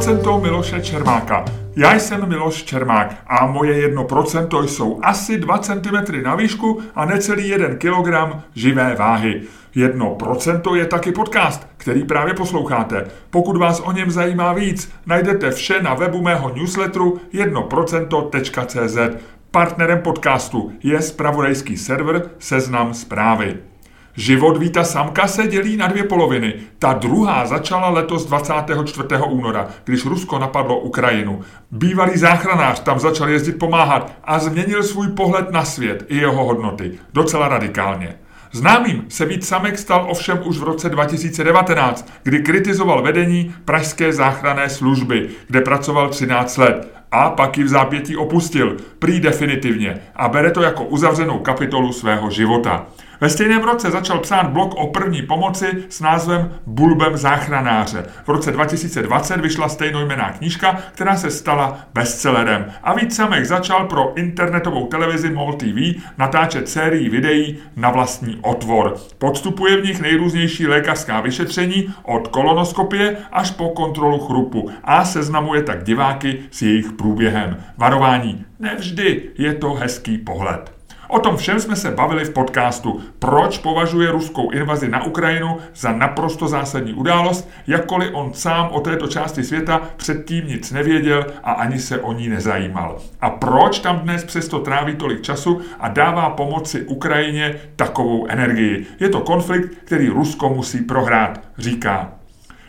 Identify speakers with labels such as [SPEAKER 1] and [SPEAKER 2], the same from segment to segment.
[SPEAKER 1] 1% Miloše Čermáka. Já jsem Miloš Čermák a moje 1% jsou asi 2 cm na výšku a necelý 1 kg živé váhy. 1% je taky podcast, který právě posloucháte. Pokud vás o něm zajímá víc, najdete vše na webu mého newsletteru 1%.cz. Partnerem podcastu je spravodajský server Seznam zprávy. Život Víta Samka se dělí na dvě poloviny. Ta druhá začala letos 24. února, když Rusko napadlo Ukrajinu. Bývalý záchranář tam začal jezdit pomáhat a změnil svůj pohled na svět i jeho hodnoty. Docela radikálně. Známým se Vít Samek stal ovšem už v roce 2019, kdy kritizoval vedení Pražské záchranné služby, kde pracoval 13 let a pak ji v zápětí opustil, prý definitivně a bere to jako uzavřenou kapitolu svého života. Ve stejném roce začal psát blog o první pomoci s názvem Bulbem záchranáře. V roce 2020 vyšla stejnojmená knížka, která se stala bestsellerem. A víc samek začal pro internetovou televizi MOL TV natáčet sérii videí na vlastní otvor. Podstupuje v nich nejrůznější lékařská vyšetření od kolonoskopie až po kontrolu chrupu a seznamuje tak diváky s jejich průběhem. Varování. Nevždy je to hezký pohled. O tom všem jsme se bavili v podcastu Proč považuje ruskou invazi na Ukrajinu za naprosto zásadní událost, jakkoliv on sám o této části světa předtím nic nevěděl a ani se o ní nezajímal. A proč tam dnes přesto tráví tolik času a dává pomoci Ukrajině takovou energii. Je to konflikt, který Rusko musí prohrát, říká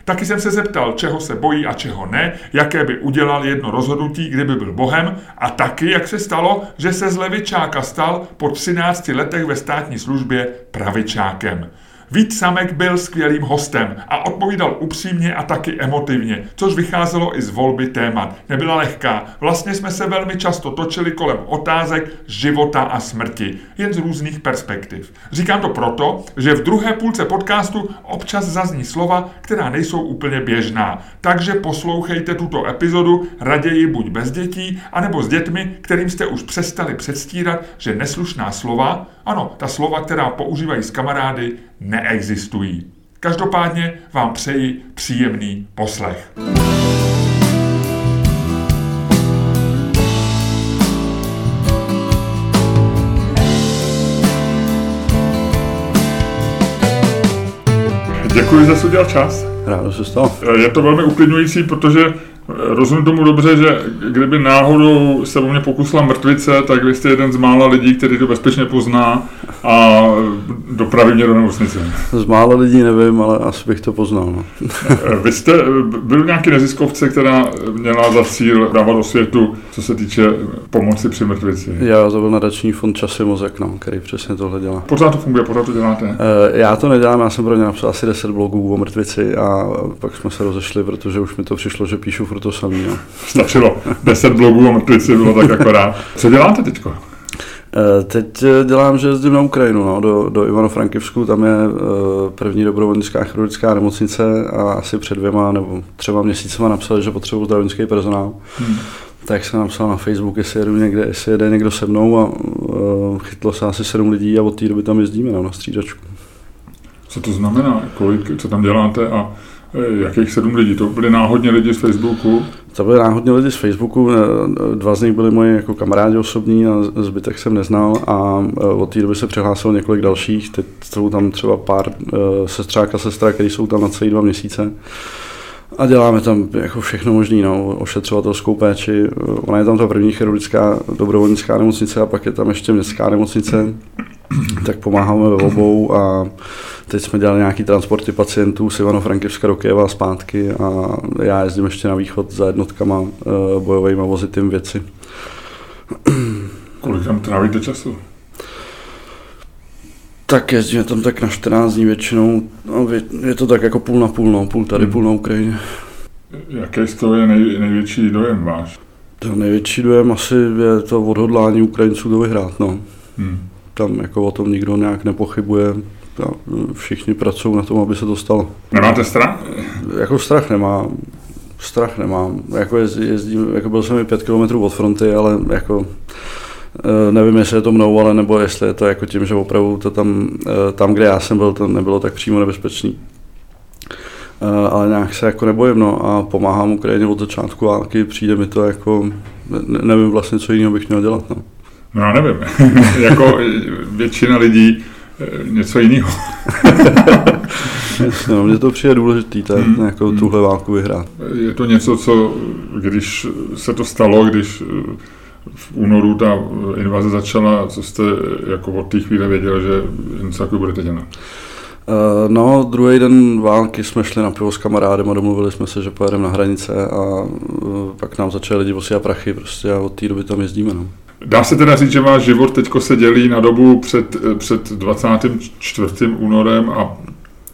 [SPEAKER 1] Taky jsem se zeptal, čeho se bojí a čeho ne, jaké by udělal jedno rozhodnutí, kdyby byl bohem a taky, jak se stalo, že se z levičáka stal po 13 letech ve státní službě pravičákem. Vít Samek byl skvělým hostem a odpovídal upřímně a taky emotivně, což vycházelo i z volby témat. Nebyla lehká. Vlastně jsme se velmi často točili kolem otázek života a smrti, jen z různých perspektiv. Říkám to proto, že v druhé půlce podcastu občas zazní slova, která nejsou úplně běžná. Takže poslouchejte tuto epizodu raději buď bez dětí, anebo s dětmi, kterým jste už přestali předstírat, že neslušná slova, ano, ta slova, která používají s kamarády, neexistují. Každopádně vám přeji příjemný poslech. Děkuji, že jsi udělal čas.
[SPEAKER 2] Rád se stalo.
[SPEAKER 1] Je to velmi uklidňující, protože Rozumím tomu dobře, že kdyby náhodou se o mě pokusila mrtvice, tak vy jste jeden z mála lidí, který to bezpečně pozná a dopraví mě do nemocnice.
[SPEAKER 2] Z mála lidí nevím, ale asi bych to poznal. No.
[SPEAKER 1] Vy jste byl nějaký neziskovce, která měla za cíl dávat do světu, co se týče pomoci při mrtvici?
[SPEAKER 2] Já to byl nadační fond Časy mozek, no, který přesně tohle dělá.
[SPEAKER 1] Pořád to funguje, pořád to děláte?
[SPEAKER 2] Eh, já to nedělám, já jsem pro ně napsal asi 10 blogů o mrtvici a pak jsme se rozešli, protože už mi to přišlo, že píšu furt to samý. No.
[SPEAKER 1] Stačilo. 10 blogů o mrtvici bylo tak akorát. Co děláte teďko?
[SPEAKER 2] Eh, teď eh, dělám, že jezdím na Ukrajinu, no, do, do Ivano-Frankivsku, tam je eh, první dobrovolnická chirurgická nemocnice a asi před dvěma nebo třeba měsícema napsali, že potřebuji zdravotnický personál. Hmm. Tak jsem napsal na Facebook, jestli jedu někde, jestli jede někdo se mnou a chytlo se asi sedm lidí a od té doby tam jezdíme no, na střídačku.
[SPEAKER 1] Co to znamená? Kolik, co tam děláte a jakých sedm lidí? To byly náhodně lidi z Facebooku?
[SPEAKER 2] To byly náhodně lidi z Facebooku, dva z nich byli moji jako kamarádi osobní a zbytek jsem neznal a e, od té doby se přihlásilo několik dalších, teď jsou tam třeba pár sestřák a sestra, který jsou tam na celý dva měsíce. A děláme tam jako všechno možné, no, ošetřovatelskou péči. Ona je tam ta první chirurgická dobrovolnická nemocnice a pak je tam ještě městská nemocnice. Tak pomáháme ve obou a Teď jsme dělali nějaký transporty pacientů z Ivano-Frankivska do Kyjeva zpátky a já jezdím ještě na východ za jednotkama eh, bojovými vozitým věci.
[SPEAKER 1] Kolik tam trávíte času?
[SPEAKER 2] Tak jezdíme tam tak na 14 dní většinou. No, je to tak jako půl na půl, no, půl tady, hmm. půl na Ukrajině.
[SPEAKER 1] Jaký z toho je nej, největší dojem váš?
[SPEAKER 2] To největší dojem asi je to odhodlání Ukrajinců to vyhrát, no. Hmm. Tam jako o tom nikdo nějak nepochybuje všichni pracují na tom, aby se to stalo.
[SPEAKER 1] Nemáte strach?
[SPEAKER 2] Jako strach nemám. Strach nemám. Jako jezdím, jako byl jsem i pět kilometrů od fronty, ale jako nevím, jestli je to mnou, ale nebo jestli je to jako tím, že opravdu to tam, eh, tam kde já jsem byl, to nebylo tak přímo nebezpečný. ale nějak se jako nebojím, no a pomáhám Ukrajině od začátku války, přijde mi to jako, ne, nevím vlastně, co jiného bych měl dělat, no.
[SPEAKER 3] No já nevím, jako většina lidí eh, něco jiného.
[SPEAKER 2] no, mně to přijde důležitý, tak hmm. jako hmm. tuhle válku vyhrát.
[SPEAKER 3] Je to něco, co, když se to stalo, když eh, v únoru ta invaze začala, co jste jako od té chvíle věděl, že něco takového budete dělat?
[SPEAKER 2] Uh, no, druhý den války jsme šli na pivo s kamarádem a domluvili jsme se, že pojedeme na hranice a pak nám začaly lidi posílat prachy prostě a od té doby tam jezdíme. No.
[SPEAKER 3] Dá se teda říct, že váš život teď se dělí na dobu před, před 24. únorem a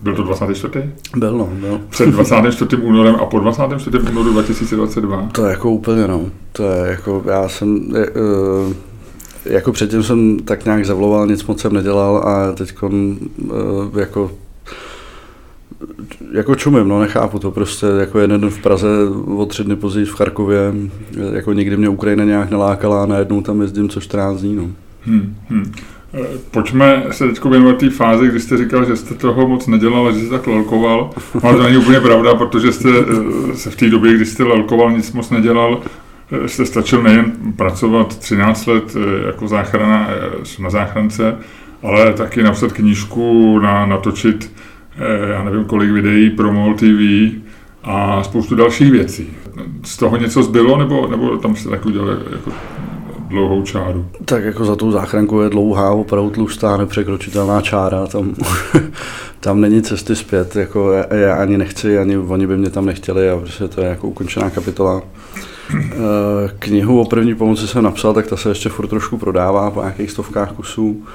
[SPEAKER 3] byl to 24.
[SPEAKER 2] Byl, no, byl.
[SPEAKER 3] Před 24. únorem a po 24. únoru 2022?
[SPEAKER 2] To je jako úplně, no. To je jako, já jsem, je, uh, jako předtím jsem tak nějak zavloval, nic moc jsem nedělal a teď uh, jako jako čumím, no nechápu to prostě, jako jeden den v Praze, o tři dny později v Charkově, jako nikdy mě Ukrajina nějak nelákala a najednou tam jezdím co 14 dní, no. Hmm, hmm.
[SPEAKER 3] Eh, pojďme se teď věnovat té fázi, kdy jste říkal, že jste toho moc nedělal že jste tak lelkoval. Ale to není úplně pravda, protože jste eh, se v té době, kdy jste lelkoval, nic moc nedělal. Eh, jste stačil nejen pracovat 13 let jako záchrana na záchrance, ale taky napsat knížku, na, natočit já nevím kolik videí pro MOL TV a spoustu dalších věcí. Z toho něco zbylo, nebo, nebo tam jste tak udělali jako dlouhou čáru?
[SPEAKER 2] Tak jako za tou záchrankou je dlouhá, opravdu tlustá, nepřekročitelná čára, tam, tam není cesty zpět, jako já, já ani nechci, ani oni by mě tam nechtěli a prostě to je jako ukončená kapitola. Eh, knihu o první pomoci jsem napsal, tak ta se ještě furt trošku prodává po nějakých stovkách kusů.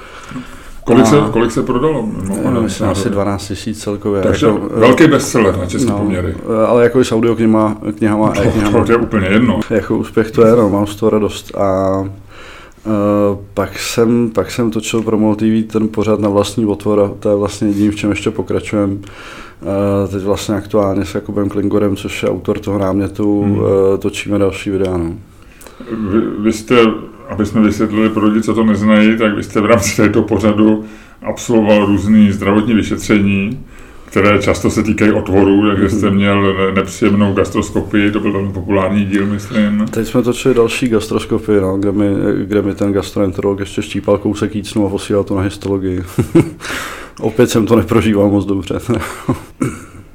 [SPEAKER 3] Kolik, se, kolik se prodalo?
[SPEAKER 2] No, no, myslím asi 12 tisíc celkově.
[SPEAKER 3] Takže jako, velký bestseller na české no, poměry.
[SPEAKER 2] Ale jako i s audioknihama, knihama,
[SPEAKER 3] to, knihama, to je úplně jedno.
[SPEAKER 2] Jako úspěch to je, no, mám z toho radost. A Uh, pak, jsem, pak jsem točil pro MOL ten pořád na vlastní otvor a to je vlastně jediným, v čem ještě pokračujeme. Uh, teď vlastně aktuálně s Jakubem Klingorem, což je autor toho námětu, hmm. uh, točíme další videa. No.
[SPEAKER 3] Vy, vy jste aby jsme vysvětlili pro lidi, co to neznají, tak vy jste v rámci této pořadu absolvoval různé zdravotní vyšetření, které často se týkají otvorů, takže jste měl nepříjemnou gastroskopii, to byl velmi populární díl, myslím.
[SPEAKER 2] Teď jsme točili další gastroskopii, no, kde, mi, kde mi ten gastroenterolog ještě štípal kousek jícnu a posílal to na histologii. Opět jsem to neprožíval moc dobře.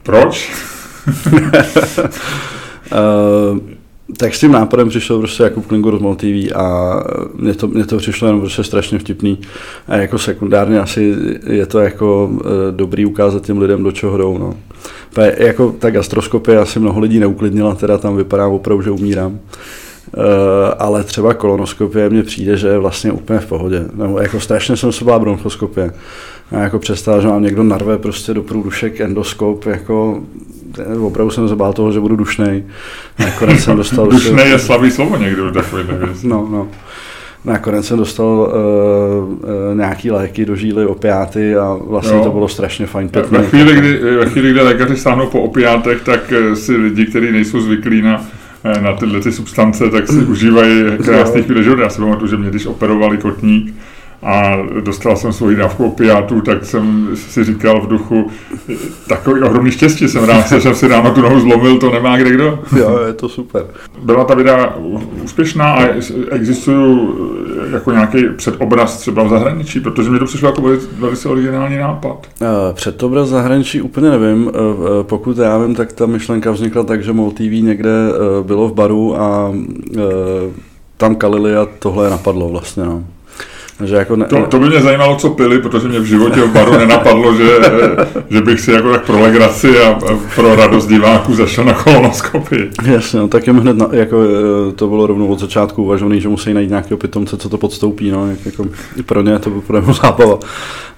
[SPEAKER 3] Proč?
[SPEAKER 2] uh, tak s tím nápadem přišel prostě Jakub Klingur z MOL a mně to, mně to přišlo jenom prostě strašně vtipný. A jako sekundárně asi je to jako e, dobrý ukázat těm lidem, do čeho jdou. No. Jako ta gastroskopie asi mnoho lidí neuklidnila, teda tam vypadá opravdu, že umírám. Uh, ale třeba kolonoskopie mně přijde, že je vlastně úplně v pohodě. Nebo jako strašně jsem se bál bronchoskopie. Já jako představ, že mám někdo narve prostě do průdušek endoskop, jako opravdu jsem se bál toho, že budu dušnej.
[SPEAKER 3] Nakonec jsem dostal... dušnej je slabý slovo někdo takový.
[SPEAKER 2] No, no. Nakonec jsem dostal uh, uh, nějaký léky do žíly, opiáty a vlastně jo. to bylo strašně fajn.
[SPEAKER 3] Ve chvíli, kdy, ve chvíli, kdy lékaři stáhnou po opiátech, tak si lidi, kteří nejsou zvyklí na na tyhle ty substance, tak si užívají krásný chvíle života. Já si pamatuju, že mě když operovali kotník, a dostal jsem svoji dávku opiátů, tak jsem si říkal v duchu, takový ohromný štěstí jsem rád, že jsem si ráno tu nohu zlomil, to nemá kde kdo.
[SPEAKER 2] Jo, je to super.
[SPEAKER 3] Byla ta videa úspěšná a existují jako nějaký předobraz třeba v zahraničí, protože mi to přišlo jako velice originální nápad.
[SPEAKER 2] Eh, předobraz v zahraničí úplně nevím. Eh, eh, pokud já vím, tak ta myšlenka vznikla tak, že MOL TV někde bylo v baru a tam kalili a tohle napadlo vlastně. No.
[SPEAKER 3] Že jako ne, to, to, by mě zajímalo, co pili, protože mě v životě v baru nenapadlo, že, že bych si jako tak pro legraci a pro radost diváků zašel na kolonoskopii.
[SPEAKER 2] Jasně, no, tak jim hned na, jako, e, to bylo rovnou od začátku uvažovaný, že musí najít nějakého pitomce, co to podstoupí. No, jak, jako, pro ně to bylo pro zábava.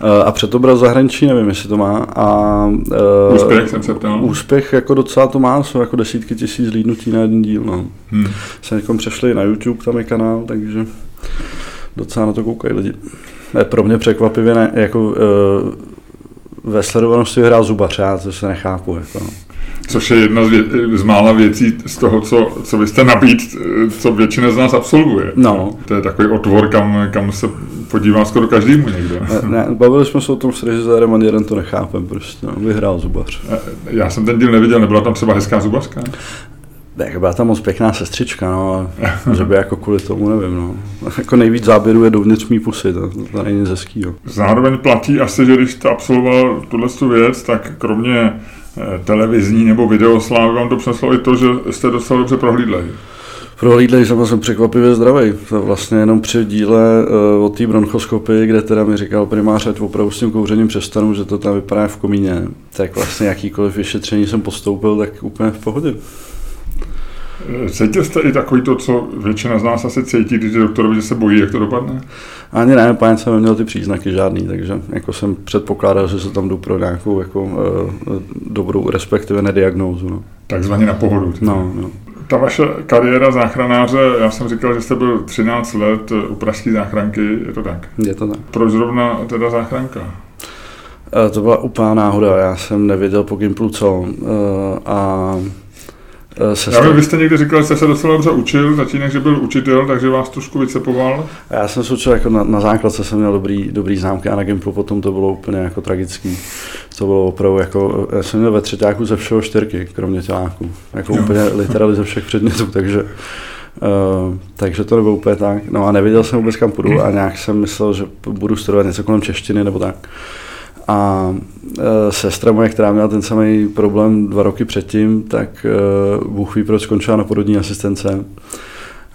[SPEAKER 2] E, a předobraz zahraničí, nevím, jestli to má. A,
[SPEAKER 3] uh, úspěch jsem se ptal.
[SPEAKER 2] Úspěch jako docela to má, jsou jako desítky tisíc lídnutí na jeden díl. No. Hmm. Se jako přešli na YouTube, tam je kanál, takže docela na to koukají lidi. Je pro mě překvapivě ne, jako uh, ve sledovanosti hrál zubař, já to se nechápu. Jako. No.
[SPEAKER 3] Což je jedna z, vě- z mála věcí z toho, co, co vy jste nabít, co většina z nás absolvuje.
[SPEAKER 2] No.
[SPEAKER 3] To je takový otvor, kam, kam se podívá skoro každému někdo.
[SPEAKER 2] Ne, ne, bavili jsme se o tom s režisérem, ani jeden to nechápem prostě, no, vyhrál zubař.
[SPEAKER 3] Já jsem ten díl neviděl, nebyla tam třeba hezká zubařka?
[SPEAKER 2] Tak byla tam moc pěkná sestřička, no, že by jako kvůli tomu, nevím, no. Jako nejvíc záběrů je dovnitř mý pusy, to, to není nic hezkýho.
[SPEAKER 3] Zároveň platí asi, že když jste absolvoval tuhle tu věc, tak kromě eh, televizní nebo videoslávy vám to přineslo i to, že jste docela dobře prohlídli.
[SPEAKER 2] Prohlídli jsem jsem překvapivě zdravý. To vlastně jenom při díle uh, o té bronchoskopii, kde teda mi říkal primář, ať opravdu s tím kouřením přestanu, že to tam vypadá v komíně, tak vlastně jakýkoliv vyšetření jsem postoupil, tak úplně v pohodě.
[SPEAKER 3] Cítil jste i takový to, co většina z nás asi cítí, když doktorovi, že se bojí, jak to dopadne?
[SPEAKER 2] Ani ne, páně jsem neměl ty příznaky žádný, takže jako jsem předpokládal, že se tam jdu pro nějakou jako, uh, dobrou, respektive nediagnózu. No.
[SPEAKER 3] Takzvaně na pohodu.
[SPEAKER 2] No, no.
[SPEAKER 3] Ta vaše kariéra záchranáře, já jsem říkal, že jste byl 13 let u pražské záchranky, je to tak?
[SPEAKER 2] Je to tak.
[SPEAKER 3] Proč zrovna teda záchranka?
[SPEAKER 2] To byla úplná náhoda, já jsem nevěděl po Gimplu co a
[SPEAKER 3] Sestra. Já vím, vy jste někdy říkal, že jste se docela dobře učil, tatínek, že byl učitel, takže vás trošku vycepoval.
[SPEAKER 2] Já jsem se učil jako na, na základce, jsem měl dobrý, dobrý známky a na Gimplu potom to bylo úplně jako tragický. To bylo opravdu jako, já jsem měl ve třetíku ze všeho čtyřky, kromě těláků. Jako jo. úplně literally ze všech předmětů, takže Uh, takže to nebylo úplně tak. No a nevěděl jsem vůbec kam půjdu a nějak jsem myslel, že budu studovat něco kolem češtiny nebo tak. A e, sestra moje, která měla ten samý problém dva roky předtím, tak e, Bůh ví, proč skončila na porodní asistence.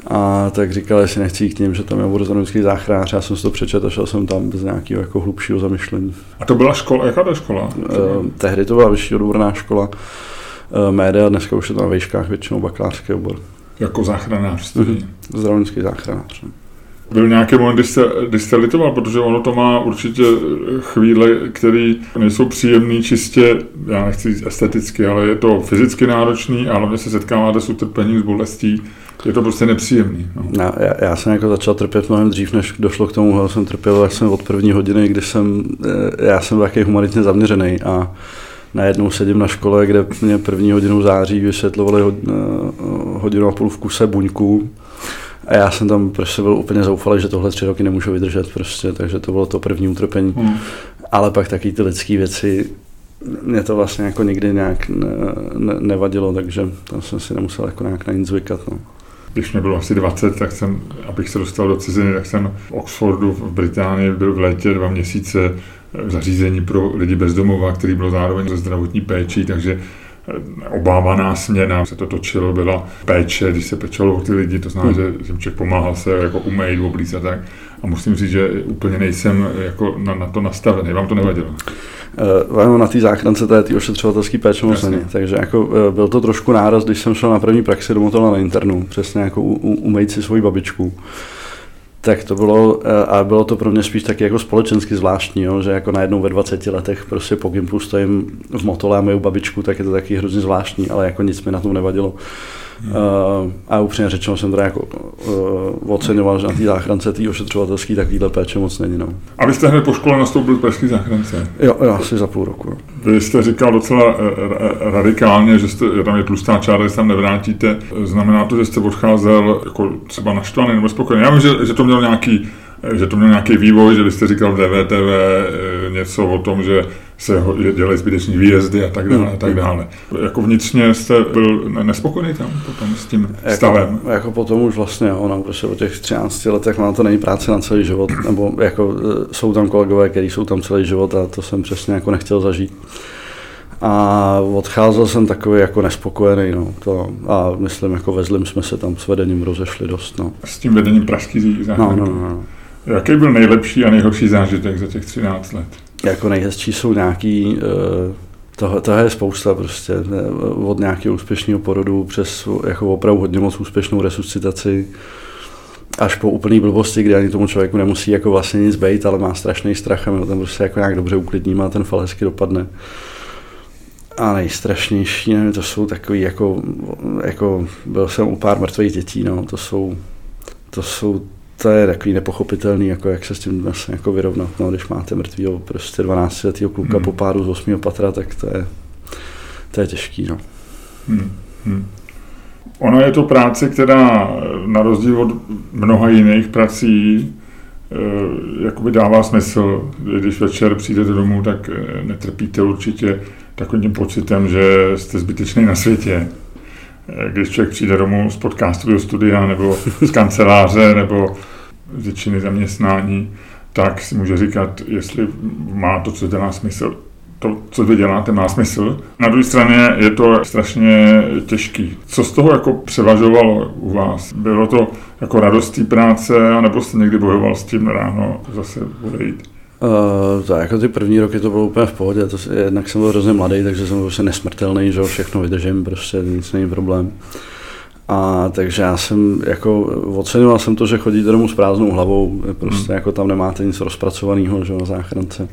[SPEAKER 2] A tak říkala, jestli nechci jít k ním, že tam je budu zdravotnický záchranář. Já jsem si to přečetl a šel jsem tam bez nějakého jako hlubšího zamyšlení.
[SPEAKER 3] A to byla škola, jaká to škola?
[SPEAKER 2] E, tehdy to byla vyšší odborná škola e, média, dneska už je to na výškách většinou bakalářský obor.
[SPEAKER 3] Jako záchranářství? Mm-hmm.
[SPEAKER 2] Zdravotnický záchranář.
[SPEAKER 3] Byl nějaký moment, kdy jste, kdy jste litoval, protože ono to má určitě chvíle, které nejsou příjemné čistě, já nechci říct esteticky, ale je to fyzicky náročný a hlavně se setkáváte s utrpením, s bolestí. Je to prostě nepříjemný. No.
[SPEAKER 2] Já, já, jsem jako začal trpět mnohem dřív, než došlo k tomu, že jsem trpěl jak jsem od první hodiny, když jsem, eh, já jsem taky humanitně zaměřený a najednou sedím na škole, kde mě první hodinu září vysvětlovali eh, hodinu a půl v kuse buňku a já jsem tam prostě byl úplně zoufalý, že tohle tři roky nemůžu vydržet prostě, takže to bylo to první utrpení. Hmm. Ale pak taky ty lidské věci, mě to vlastně jako nikdy nějak ne, ne, nevadilo, takže tam jsem si nemusel jako nějak na nic zvykat. No.
[SPEAKER 3] Když mě bylo asi 20, tak jsem, abych se dostal do ciziny, tak jsem v Oxfordu v Británii byl v létě dva měsíce v zařízení pro lidi bezdomova, který byl zároveň ze zdravotní péči, takže obávaná směna se to točilo, byla péče, když se pečelo o ty lidi, to znamená, hmm. že člověk pomáhal se jako umýt, oblíct a tak. A musím říct, že úplně nejsem jako na, na to nastavený, vám to nevadilo?
[SPEAKER 2] Uh, na té záchrance ty ošetřovatelský péče moc není. Takže jako, uh, byl to trošku náraz, když jsem šel na první praxi do na internu, přesně jako u, u, umýt si svoji babičku tak to bylo, eh, a bylo to pro mě spíš taky jako společensky zvláštní, jo, že jako najednou ve 20 letech prostě po Gimplu stojím v motole a moju babičku, tak je to taky hrozně zvláštní, ale jako nic mi na tom nevadilo. Hmm. Uh, a upřímně řečeno jsem teda jako uh, oceňoval, že na té záchrance té ošetřovatelské takovýhle péče moc není. No.
[SPEAKER 3] A vy jste hned po škole nastoupil v pražské záchrance?
[SPEAKER 2] Jo, jo, asi za půl roku. No.
[SPEAKER 3] Vy jste říkal docela radikálně, že, jste, tam je tlustá čára, že se tam nevrátíte. Znamená to, že jste odcházel jako třeba naštvaný nebo spokojený? Já vím, že, že to mělo nějaký že to měl nějaký vývoj, že vy jste říkal v DVTV eh, něco o tom, že se dělají zbyteční výjezdy a tak dále, a tak dále. Jako vnitřně jste byl nespokojený tam potom s tím
[SPEAKER 2] jako,
[SPEAKER 3] stavem?
[SPEAKER 2] Jako potom už vlastně, jo, no, prostě o těch 13 letech mám to není práce na celý život, nebo jako eh, jsou tam kolegové, kteří jsou tam celý život a to jsem přesně jako nechtěl zažít. A odcházel jsem takový jako nespokojený, no, to, a myslím, jako ve zlým jsme se tam s vedením rozešli dost, no.
[SPEAKER 3] S tím vedením pražský záchranky?
[SPEAKER 2] No, no, no, no.
[SPEAKER 3] Jaký byl nejlepší a nejhorší zážitek za těch 13 let?
[SPEAKER 2] Jako nejhezčí jsou nějaký, eh, toho, toho je spousta prostě, od nějakého úspěšného porodu přes jako opravdu hodně moc úspěšnou resuscitaci, až po úplný blbosti, kdy ani tomu člověku nemusí jako vlastně nic být, ale má strašný strach a my tam prostě jako nějak dobře uklidníme a ten fal hezky dopadne. A nejstrašnější, nevím, to jsou takový jako, jako, byl jsem u pár mrtvých dětí, no, to jsou, to jsou to je takový nepochopitelný, jako jak se s tím vlastně jako vyrovnat, no, když máte mrtvýho prostě 12 letého kluka hmm. po pádu z 8. patra, tak to je, to je těžký. No.
[SPEAKER 3] Hmm. Hmm. Ono je to práce, která na rozdíl od mnoha jiných prací eh, jakoby dává smysl. Když večer přijdete domů, tak eh, netrpíte určitě takovým tím pocitem, že jste zbytečný na světě. Eh, když člověk přijde domů z podcastového studia nebo z kanceláře nebo z většiny zaměstnání, tak si může říkat, jestli má to, co dělá smysl to, co vy děláte, má smysl. Na druhé straně je to strašně těžký. Co z toho jako převažovalo u vás? Bylo to jako radostí práce, anebo jste někdy bojoval s tím ráno zase odejít?
[SPEAKER 2] Uh, tak jako ty první roky to bylo úplně v pohodě, to, jednak jsem byl hrozně mladý, takže jsem byl prostě nesmrtelný, že všechno vydržím, prostě nic není problém. A takže já jsem jako ocenil jsem to, že chodíte domů s prázdnou hlavou, prostě hmm. jako tam nemáte nic rozpracovaného, že na záchrance.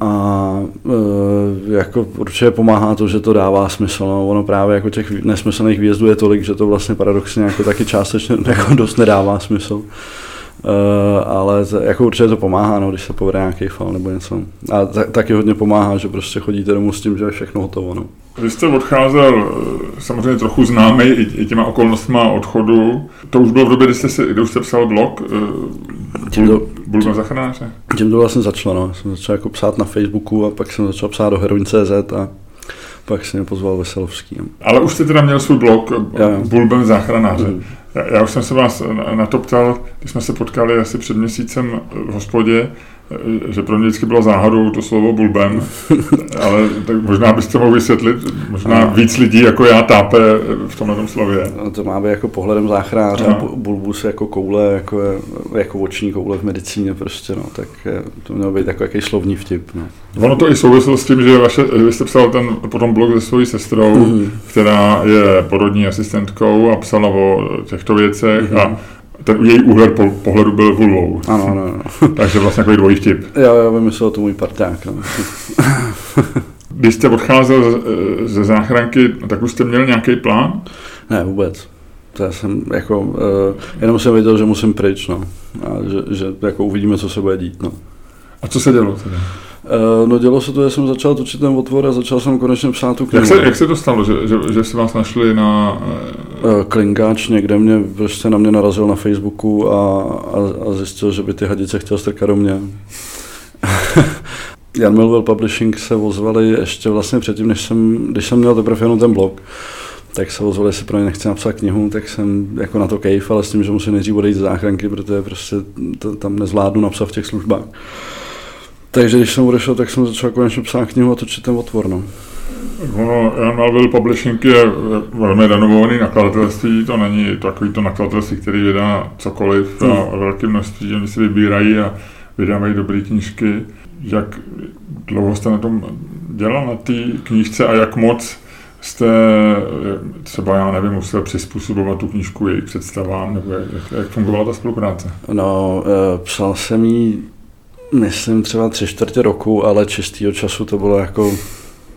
[SPEAKER 2] A e, jako určitě pomáhá to, že to dává smysl. No. Ono právě jako těch nesmyslných výjezdů je tolik, že to vlastně paradoxně jako taky částečně jako dost nedává smysl. Uh, ale jako určitě to pomáhá, no, když se povede nějaký fal nebo něco. A t- taky hodně pomáhá, že prostě chodíte domů s tím, že je všechno hotovo. No.
[SPEAKER 3] Vy jste odcházel eh, samozřejmě trochu známý i, těma okolnostma odchodu. To už bylo v době, kdy jste, si, kdy už jste psal blog uh, tím to, Bulba zachanáře?
[SPEAKER 2] Tím to vlastně začalo. No. Jsem začal jako psát na Facebooku a pak jsem začal psát do Heroin.cz a pak se mě pozval Veselovský.
[SPEAKER 3] Ale už jste teda měl svůj blog Bulbem záchranáře. Mm. Já, já už jsem se vás na, to ptal, když jsme se potkali asi před měsícem v hospodě, že pro mě vždycky bylo záhadou to slovo bulbem, ale tak možná byste mohl vysvětlit, možná a... víc lidí jako já tápe v tomhle slově.
[SPEAKER 2] No, to má být jako pohledem záchráře, bulbus jako koule, jako, jako oční koule v medicíně prostě, no, tak to mělo být jako jaký slovní vtip. No.
[SPEAKER 3] Ono to i souvislo s tím, že vaše, vy jste psal ten potom blog se svojí sestrou, mm. která je porodní asistentkou a psala o těchto věcech mm. a ten její úhel po, pohledu byl vulvou.
[SPEAKER 2] Ano, ano, ano.
[SPEAKER 3] Takže vlastně takový dvojí vtip.
[SPEAKER 2] Jo, já vymyslel to můj parták. No.
[SPEAKER 3] Když jste odcházel ze, ze záchranky, tak už jste měl nějaký plán?
[SPEAKER 2] Ne, vůbec. To já jsem jako, uh, jenom jsem věděl, že musím pryč, no. A že, že jako uvidíme, co se bude dít, no.
[SPEAKER 3] A co se dělo teda?
[SPEAKER 2] Uh, no dělo se to, že jsem začal točit ten otvor a začal jsem konečně psát tu
[SPEAKER 3] knihu. Jak se, jak se to stalo, že, že, že si vás našli na...
[SPEAKER 2] Uh, Klingáč někde mě, prostě na mě narazil na Facebooku a, a, a zjistil, že by ty hadice chtěl strkat do mě. Jan Milwell Publishing se ozvali ještě vlastně předtím, než jsem, když jsem měl teprve jenom ten blog, tak se ozvali, jestli pro ně nechci napsat knihu, tak jsem jako na to kejf, ale s tím, že musím nejdřív odejít z záchranky, protože prostě to, tam nezvládnu napsat v těch službách. Takže když jsem odešel, tak jsem začal konečně psát knihu a točit ten otvor. No.
[SPEAKER 3] Ono, Jan Malville Publishing je velmi renovovaný nakladatelství, to není takový to nakladatelství, který vydá cokoliv hmm. a velké množství, oni si vybírají a vydávají dobré knížky. Jak dlouho jste na tom dělal, na té knížce a jak moc jste třeba, já nevím, musel přizpůsobovat tu knížku jejich představám, nebo jak, jak fungovala ta spolupráce?
[SPEAKER 2] No, eh, psal jsem ji myslím třeba tři čtvrtě roku, ale čistého času to bylo jako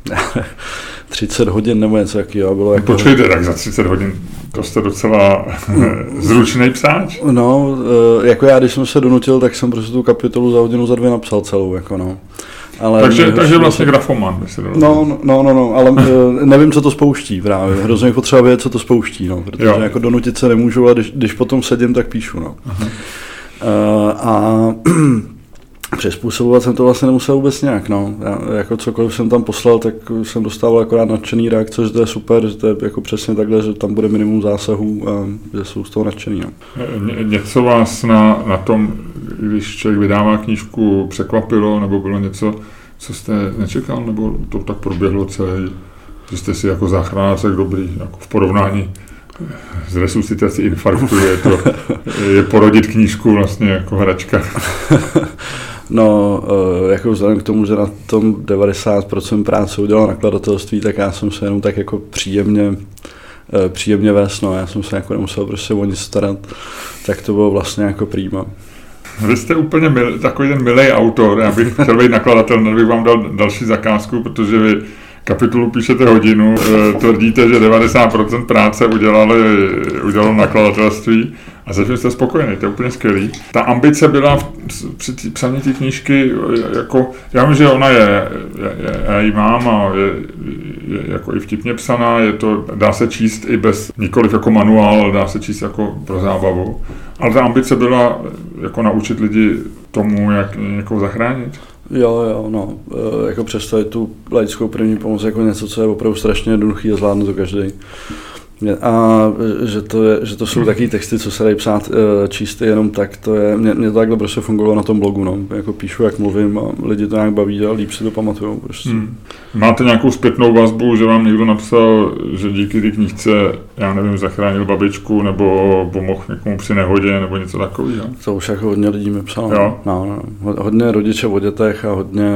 [SPEAKER 2] 30 hodin nebo něco takového. Bylo jako...
[SPEAKER 3] Počkejte, tak za 30 hodin to jste docela zručný psáč.
[SPEAKER 2] No, eh, jako já, když jsem se donutil, tak jsem prostě tu kapitolu za hodinu, za dvě napsal celou, jako no.
[SPEAKER 3] Ale takže, takže vlastně grafoman by se
[SPEAKER 2] no, no, no, no, no, ale eh, nevím, co to spouští právě. Hrozně potřeba vědět, co to spouští, no, protože jo. jako donutit se nemůžu, ale když, když potom sedím, tak píšu, no. Uh, a přizpůsobovat jsem to vlastně nemusel vůbec nějak, no. Já, jako cokoliv jsem tam poslal, tak jsem dostával akorát nadšený reakce, že to je super, že to je jako přesně takhle, že tam bude minimum zásahů a že jsou z toho nadšený, no.
[SPEAKER 3] Ně, něco vás na, na tom, když člověk vydává knížku, překvapilo, nebo bylo něco, co jste nečekal, nebo to tak proběhlo celé, že jste si jako záchranář dobrý, jako v porovnání z resuscitací infarktu je to je porodit knížku vlastně jako hračka.
[SPEAKER 2] No, eh, jako vzhledem k tomu, že na tom 90% práce udělal nakladatelství, tak já jsem se jenom tak jako příjemně eh, příjemně vést, no, já jsem se jako nemusel prostě o nic starat, tak to bylo vlastně jako prýma.
[SPEAKER 3] Vy jste úplně mil, takový ten milý autor, já bych chtěl být nakladatel, bych vám dal další zakázku, protože vy kapitulu píšete hodinu, eh, tvrdíte, že 90% práce udělali, udělalo nakladatelství a zatím jste spokojený, to je úplně skvělý. Ta ambice byla v, při tý, psaní té knížky, jako, já vím, že ona je, je, je já ji mám a je, je jako i vtipně psaná, je to, dá se číst i bez, nikoliv jako manuál, dá se číst jako pro zábavu. Ale ta ambice byla jako naučit lidi tomu, jak někoho zachránit.
[SPEAKER 2] Jo, jo, no. E, jako představit tu laickou první pomoc jako něco, co je opravdu strašně jednoduchý a zvládne to každý. A že to, je, že to jsou taky texty, co se dají psát, e, číst jenom tak, to je, mě, mě to takhle prostě fungovalo na tom blogu, no. Jako píšu, jak mluvím a lidi to nějak baví a líp si to pamatují prostě. Hmm.
[SPEAKER 3] Máte nějakou zpětnou vazbu, že vám někdo napsal, že díky té knížce, já nevím, zachránil babičku nebo pomohl někomu při nehodě nebo něco takového?
[SPEAKER 2] To už jako hodně lidí mi psalo. Jo. No, no. Hodně rodiče o dětech a hodně,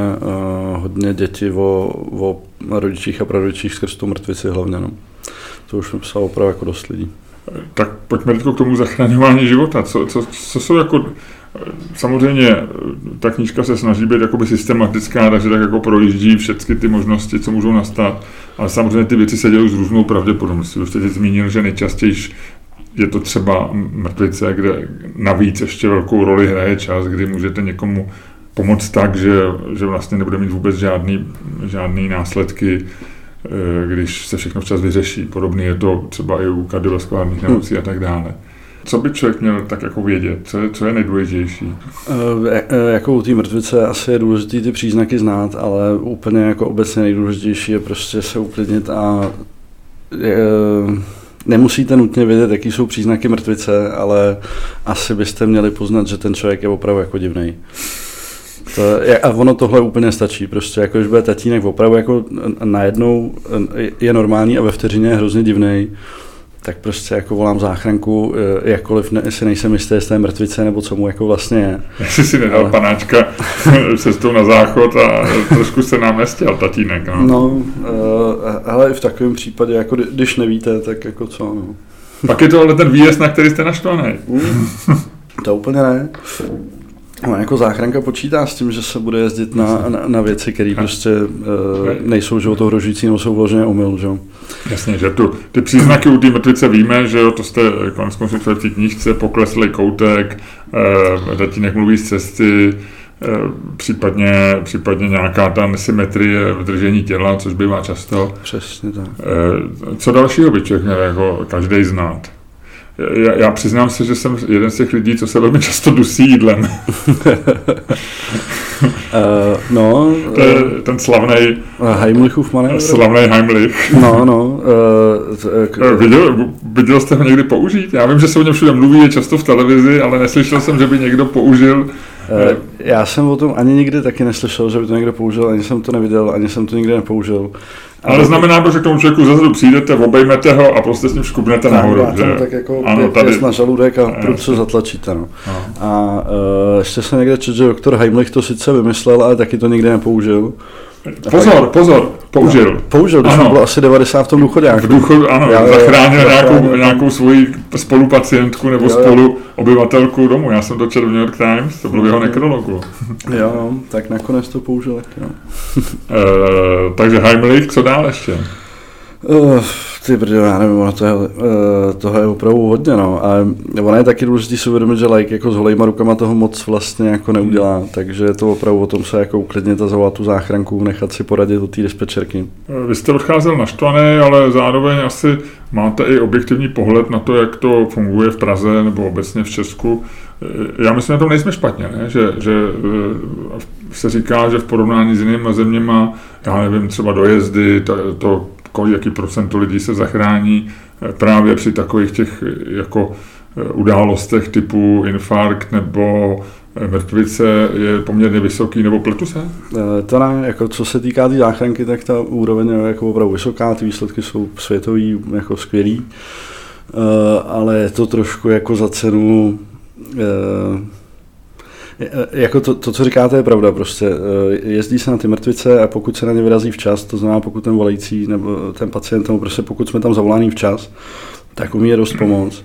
[SPEAKER 2] uh, hodně děti o, o rodičích a prarodičích skrz tu mrtvici hlavně. No. To už mi psalo opravdu jako dost lidí.
[SPEAKER 3] Tak pojďme teď k tomu zachraňování života. Co, co, co jsou jako Samozřejmě ta knížka se snaží být jakoby systematická, takže tak jako projíždí všechny ty možnosti, co můžou nastat, ale samozřejmě ty věci se dějí s různou pravděpodobností. Už teď zmínil, že nejčastěji je to třeba mrtvice, kde navíc ještě velkou roli hraje čas, kdy můžete někomu pomoct tak, že, že vlastně nebude mít vůbec žádný, žádný následky když se všechno včas vyřeší. Podobně je to třeba i u kardiovaskulárních hmm. nemocí a tak dále. Co by člověk měl tak jako vědět? Co je, co je nejdůležitější?
[SPEAKER 2] E, e, jako u té mrtvice asi je důležité ty příznaky znát, ale úplně jako obecně nejdůležitější je prostě se uklidnit a e, nemusíte nutně vědět, jaký jsou příznaky mrtvice, ale asi byste měli poznat, že ten člověk je opravdu jako divný. To, a ono tohle úplně stačí, prostě jako když bude tatínek opravdu jako najednou je normální a ve vteřině je hrozně divný, tak prostě jako volám záchranku, e, jakkoliv ne, si nejsem jistý, jestli je mrtvice nebo co mu jako vlastně je.
[SPEAKER 3] Jestli si nedal ale... panáčka cestou na záchod a trošku se nám nestěl tatínek. No,
[SPEAKER 2] no uh, ale v takovém případě, jako když nevíte, tak jako co, no.
[SPEAKER 3] Pak je to ale ten výjezd, na který jste naštvaný.
[SPEAKER 2] Mm, to úplně ne. No, jako záchranka počítá s tím, že se bude jezdit na, na, na věci, které prostě uh, nejsou životohrožující nebo jsou vloženě omyl. Že?
[SPEAKER 3] Jasně, že tu, ty příznaky u té mrtvice víme, že jo, to jste konec konců v té knížce, pokleslý koutek, uh, tatínek mluví z cesty, případně, případně nějaká ta nesymetrie v držení těla, což bývá často.
[SPEAKER 2] Přesně tak.
[SPEAKER 3] Co dalšího by člověk měl jako každý znát? Já, já přiznám se, že jsem jeden z těch lidí, co se velmi často dusí jídlem. uh,
[SPEAKER 2] no,
[SPEAKER 3] to je uh, ten slavný
[SPEAKER 2] Heimlichův manévr.
[SPEAKER 3] Slavný Heimlich.
[SPEAKER 2] No, no.
[SPEAKER 3] Uh, k... viděl, viděl jste ho někdy použít? Já vím, že se o něm všude mluví, je často v televizi, ale neslyšel jsem, že by někdo použil
[SPEAKER 2] já jsem o tom ani nikdy taky neslyšel, že by to někdo použil, ani jsem to neviděl, ani jsem to nikdy nepoužil.
[SPEAKER 3] Ale znamená to, že k tomu člověku zase přijdete, obejmete ho a prostě s ním škubnete tak, nahoru.
[SPEAKER 2] Že? tak jako ano, tady... na žaludek a prudce zatlačíte. No. no. A uh, ještě jsem někde četl, že doktor Heimlich to sice vymyslel, ale taky to nikdy nepoužil.
[SPEAKER 3] Pozor, pozor, použil.
[SPEAKER 2] No, použil, když ano. bylo asi 90 v tom důchodě.
[SPEAKER 3] V důchodu, ano, já, zachránil já, nějakou, zachránil. nějakou svoji spolupacientku nebo jo, spolu obyvatelku domu. Já jsem to četl v New York Times, to bylo v jeho nekrologu.
[SPEAKER 2] jo, tak nakonec to použil. Tak, jo.
[SPEAKER 3] e, takže Heimlich, co dál ještě?
[SPEAKER 2] Uh, ty brdo, já nevím, ono to je, uh, toho je opravdu hodně, no. A ono je taky důležité si uvědomit, že like jako s holejma rukama toho moc vlastně jako neudělá, hmm. takže je to opravdu o tom se jako uklidnit a zavolat tu záchranku, nechat si poradit od té dispečerky.
[SPEAKER 3] Eh, vy jste odcházel naštvaný, ale zároveň asi máte i objektivní pohled na to, jak to funguje v Praze nebo obecně v Česku. Já myslím, že na tom nejsme špatně, ne? Že, že se říká, že v porovnání s jinými zeměma, já nevím, třeba dojezdy, to, to kolik, jaký procento lidí se zachrání eh, právě při takových těch eh, jako eh, událostech typu infarkt nebo mrtvice je poměrně vysoký, nebo pletu se?
[SPEAKER 2] To ne, jako co se týká té tý záchranky, tak ta úroveň je jako opravdu vysoká, ty výsledky jsou světový, jako skvělý, ale je to trošku jako za cenu jako to, to, co říkáte, je pravda. Prostě eh, jezdí se na ty mrtvice a pokud se na ně vyrazí včas, to znamená, pokud ten volající nebo ten pacient, nebo prostě pokud jsme tam zavolaný včas, tak umí je dost pomoct.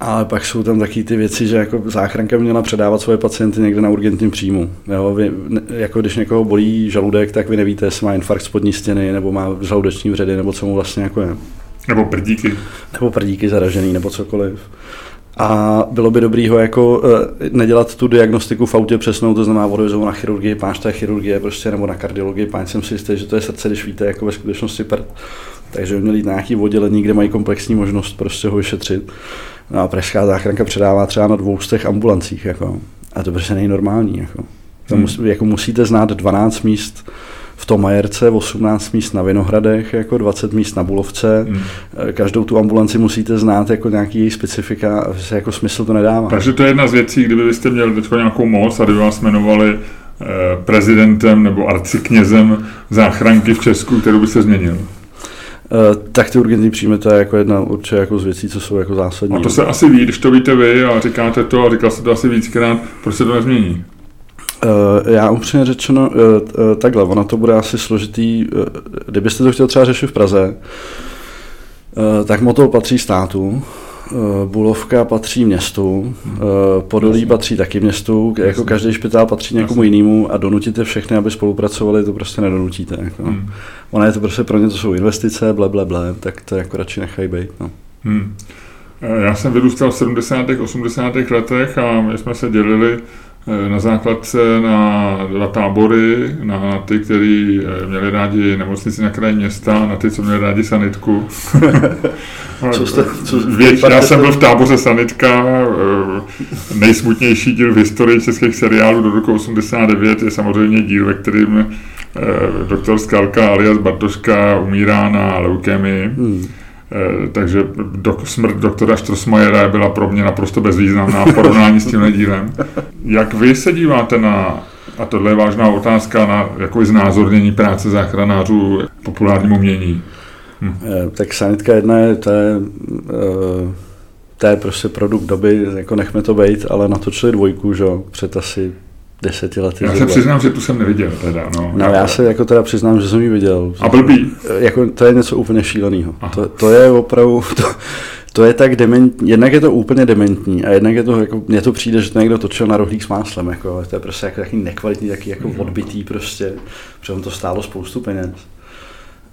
[SPEAKER 2] Ale pak jsou tam taky ty věci, že jako záchranka měla předávat svoje pacienty někde na urgentním příjmu. Jo, vy, jako když někoho bolí žaludek, tak vy nevíte, jestli má infarkt spodní stěny, nebo má žaludeční vředy, nebo co mu vlastně jako je.
[SPEAKER 3] Nebo prdíky.
[SPEAKER 2] Nebo prdíky zaražený, nebo cokoliv. A bylo by dobrý ho jako e, nedělat tu diagnostiku v autě přesnou, to znamená odvezou na chirurgii, páč to je chirurgie prostě, nebo na kardiologii, páč jsem si jistý, že to je srdce, když víte, jako ve skutečnosti prd. Takže by měli jít na nějaký oddělení, kde mají komplexní možnost prostě ho vyšetřit. No a pražská záchranka předává třeba na dvou z těch ambulancích. Jako. A to prostě není normální. Jako. To hmm. musí, jako musíte znát 12 míst v tom Majerce, 18 míst na Vinohradech, jako 20 míst na Bulovce. Hmm. Každou tu ambulanci musíte znát jako nějaký její specifika, se jako smysl to nedává.
[SPEAKER 3] Takže to je jedna z věcí, kdyby byste měli teď nějakou moc a kdyby vás jmenovali eh, prezidentem nebo arciknězem záchranky v Česku, kterou byste změnil.
[SPEAKER 2] Uh, tak ty urgentní příjmy to je jako jedna určitě jako z věcí, co jsou jako zásadní.
[SPEAKER 3] A to se asi ví, když to víte vy a říkáte to a říkal jste to asi víckrát, proč se to nezmění?
[SPEAKER 2] Uh, já upřímně řečeno, uh, uh, takhle, ono to bude asi složitý, uh, kdybyste to chtěl třeba řešit v Praze, uh, tak motor patří státu, uh, Bulovka patří městu, uh, Podolí Jasně. patří taky městu, Jasně. jako každý špitál patří někomu Jasně. jinému a donutíte všechny, aby spolupracovali, to prostě nedonutíte. Jako. Hmm. Ono je to prostě pro ně, to jsou investice, ble, ble, ble, tak to jako radši nechají být. No. Hmm.
[SPEAKER 3] Já jsem vyrůstal v 70. 80. letech a my jsme se dělili Eh, na základce na dva tábory, na ty, kteří eh, měli rádi nemocnici na kraji města, na ty, co měli rádi sanitku. co jste, co, Věč, já jsem byl v táboře sanitka, eh, nejsmutnější díl v historii českých seriálů do roku 89 je samozřejmě díl, ve kterým doktor Skalka alias Bartoška umírá na leukemii. Hmm Eh, takže do, smrt doktora Štrosmajera byla pro mě naprosto bezvýznamná v porovnání s tímhle dílem. Jak vy se díváte na, a tohle je vážná otázka, na jako znázornění práce záchranářů populárnímu umění?
[SPEAKER 2] Hm. Eh, tak sanitka jedna je, to je, eh, to je prostě produkt doby, jako nechme to být, ale natočili dvojku, že před asi deseti lety.
[SPEAKER 3] Já se přiznám, že tu jsem neviděl teda. No,
[SPEAKER 2] no já se jako teda přiznám, že jsem ji viděl.
[SPEAKER 3] A blbý.
[SPEAKER 2] Jako, to je něco úplně šíleného. To, to, je opravdu, to, to je tak dementní, jednak je to úplně dementní a jednak je to, jako, mně to přijde, že to někdo točil na rohlík s máslem, jako, to je prostě jako taky nekvalitní, taky jako odbitý prostě, protože to stálo spoustu peněz.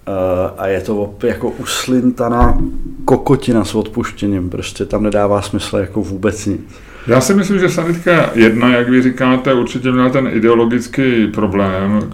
[SPEAKER 2] Uh, a je to jako uslintaná kokotina s odpuštěním, prostě tam nedává smysl jako vůbec nic.
[SPEAKER 3] Já si myslím, že sanitka jedna, jak vy říkáte, určitě měla ten ideologický problém,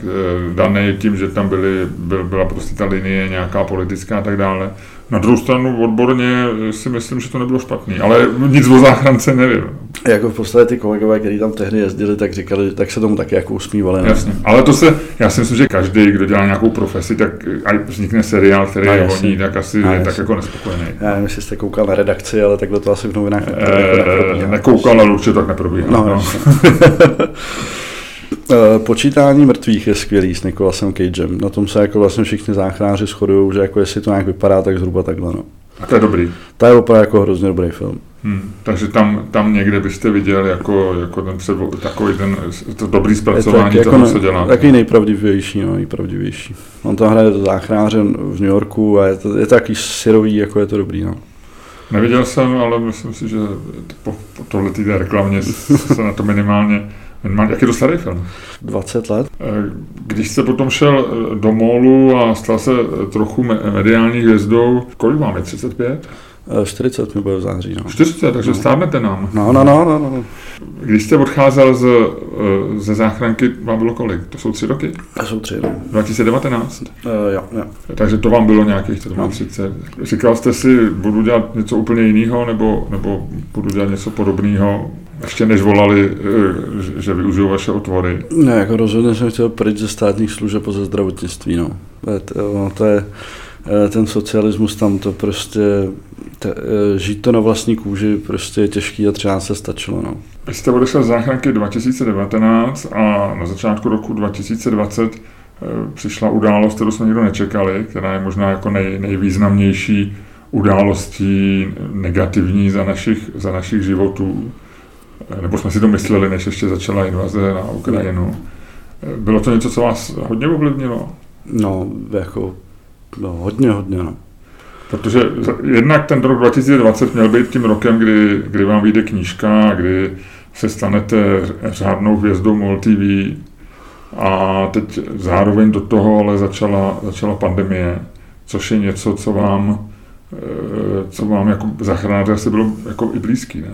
[SPEAKER 3] daný tím, že tam byly, byla prostě ta linie nějaká politická a tak dále. Na druhou stranu odborně si myslím, že to nebylo špatný, ale nic o záchrance nevím.
[SPEAKER 2] Jako v podstatě ty kolegové, kteří tam tehdy jezdili, tak říkali, tak se tomu taky jako usmívali.
[SPEAKER 3] Jasně, ale to se, já si myslím, že každý, kdo dělá nějakou profesi, tak ať vznikne seriál, který je voní, tak asi je tak jako nespokojený.
[SPEAKER 2] Já nevím, jestli jste koukal na redakci, ale takhle to asi v novinách
[SPEAKER 3] e, nekoukal, ale určitě tak neprobíhá. No, no.
[SPEAKER 2] Eh, počítání mrtvých je skvělý s Nikolasem Cagem. Na tom se jako vlastně všichni záchráři shodují, že jako jestli to nějak vypadá, tak zhruba takhle. No.
[SPEAKER 3] A to je dobrý.
[SPEAKER 2] To je opravdu jako hrozně dobrý film.
[SPEAKER 3] Hmm, takže tam, tam někde byste viděl jako, jako ten předvo, takový ten to dobrý zpracování tak, toho, jako co dělá.
[SPEAKER 2] Takový nejpravdivější, no, nejpravdivější. On tam hraje záchráře v New Yorku a je to, je to takový syrový, jako je to dobrý. No.
[SPEAKER 3] Neviděl jsem, ale myslím si, že po, po tohle týdne reklamě se na to minimálně má, jak je to starý film?
[SPEAKER 2] 20 let.
[SPEAKER 3] Eh, když jste potom šel eh, do mólu a stal se eh, trochu mediální hvězdou, kolik máme, 35?
[SPEAKER 2] 40 mi bude v září. No.
[SPEAKER 3] 40, takže no. stárnete nám.
[SPEAKER 2] No, no, no, no, no.
[SPEAKER 3] Když jste odcházel z, ze záchranky, vám bylo kolik? To jsou tři roky?
[SPEAKER 2] To jsou tři, no.
[SPEAKER 3] 2019? Uh,
[SPEAKER 2] jo, jo.
[SPEAKER 3] Takže to vám bylo nějakých to no. 30. Říkal jste si, budu dělat něco úplně jiného, nebo, nebo budu dělat něco podobného ještě než volali, eh, že využiju vaše otvory?
[SPEAKER 2] Ne, jako rozhodně jsem chtěl pryč ze státních služeb a ze zdravotnictví. No. To, to, to je eh, ten socialismus tam to prostě, te, eh, žít to na vlastní kůži prostě je těžký a třeba se stačilo. No.
[SPEAKER 3] Vy jste odešel z záchranky 2019 a na začátku roku 2020 přišla událost, kterou jsme nikdo nečekali, která je možná jako nej, nejvýznamnější událostí negativní za našich, za našich životů nebo jsme si to mysleli, než ještě začala invaze na Ukrajinu. Bylo to něco, co vás hodně ovlivnilo?
[SPEAKER 2] No, jako, no, hodně, hodně, no.
[SPEAKER 3] Protože jednak ten rok 2020 měl být tím rokem, kdy, kdy vám vyjde knížka, kdy se stanete řádnou hvězdou MOL TV a teď zároveň do toho ale začala, začala pandemie, což je něco, co vám co mám jako asi bylo jako i blízký, ne?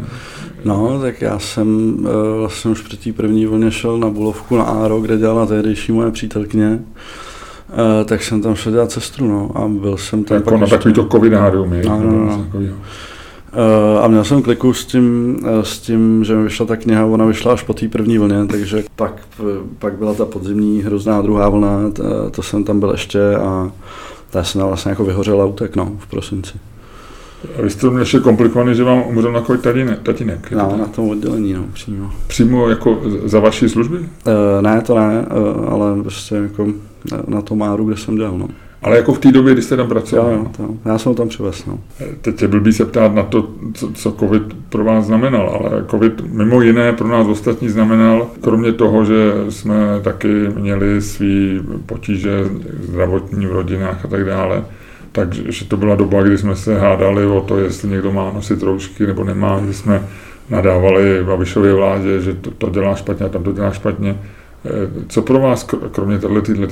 [SPEAKER 2] No, tak já jsem vlastně už při té první vlně šel na Bulovku na Áro, kde dělala tehdejší moje přítelkyně. Uh, tak jsem tam šel dělat cestru, no, a byl jsem tam
[SPEAKER 3] jako na ještě... takový to covidárium,
[SPEAKER 2] no, no, no. A měl jsem kliku s tím, s tím, že mi vyšla ta kniha, ona vyšla až po té první vlně, takže pak, pak byla ta podzimní hrozná druhá vlna, to, to jsem tam byl ještě a ta jsem vlastně jako vyhořel a utek, no, v prosinci.
[SPEAKER 3] A vy jste to měl ještě komplikovaný, že vám umřel na tatínek. tatínek
[SPEAKER 2] no, na tom oddělení, no, přímo.
[SPEAKER 3] Přímo jako za vaší služby? Uh,
[SPEAKER 2] ne, to ne, uh, ale prostě jako na tom Máru, kde jsem dělal, no.
[SPEAKER 3] Ale jako v té době, kdy jste tam pracoval?
[SPEAKER 2] Jo, jo, já jsem ho tam přivez, no.
[SPEAKER 3] Teď je blbý se ptát na to, co, co covid pro vás znamenal, ale covid mimo jiné pro nás ostatní znamenal, kromě toho, že jsme taky měli svý potíže zdravotní v rodinách a tak dále, takže to byla doba, kdy jsme se hádali o to, jestli někdo má nosit roušky nebo nemá, kdy jsme nadávali Babišově vládě, že to, to dělá špatně a tam to dělá špatně. Eh, co pro vás, kromě této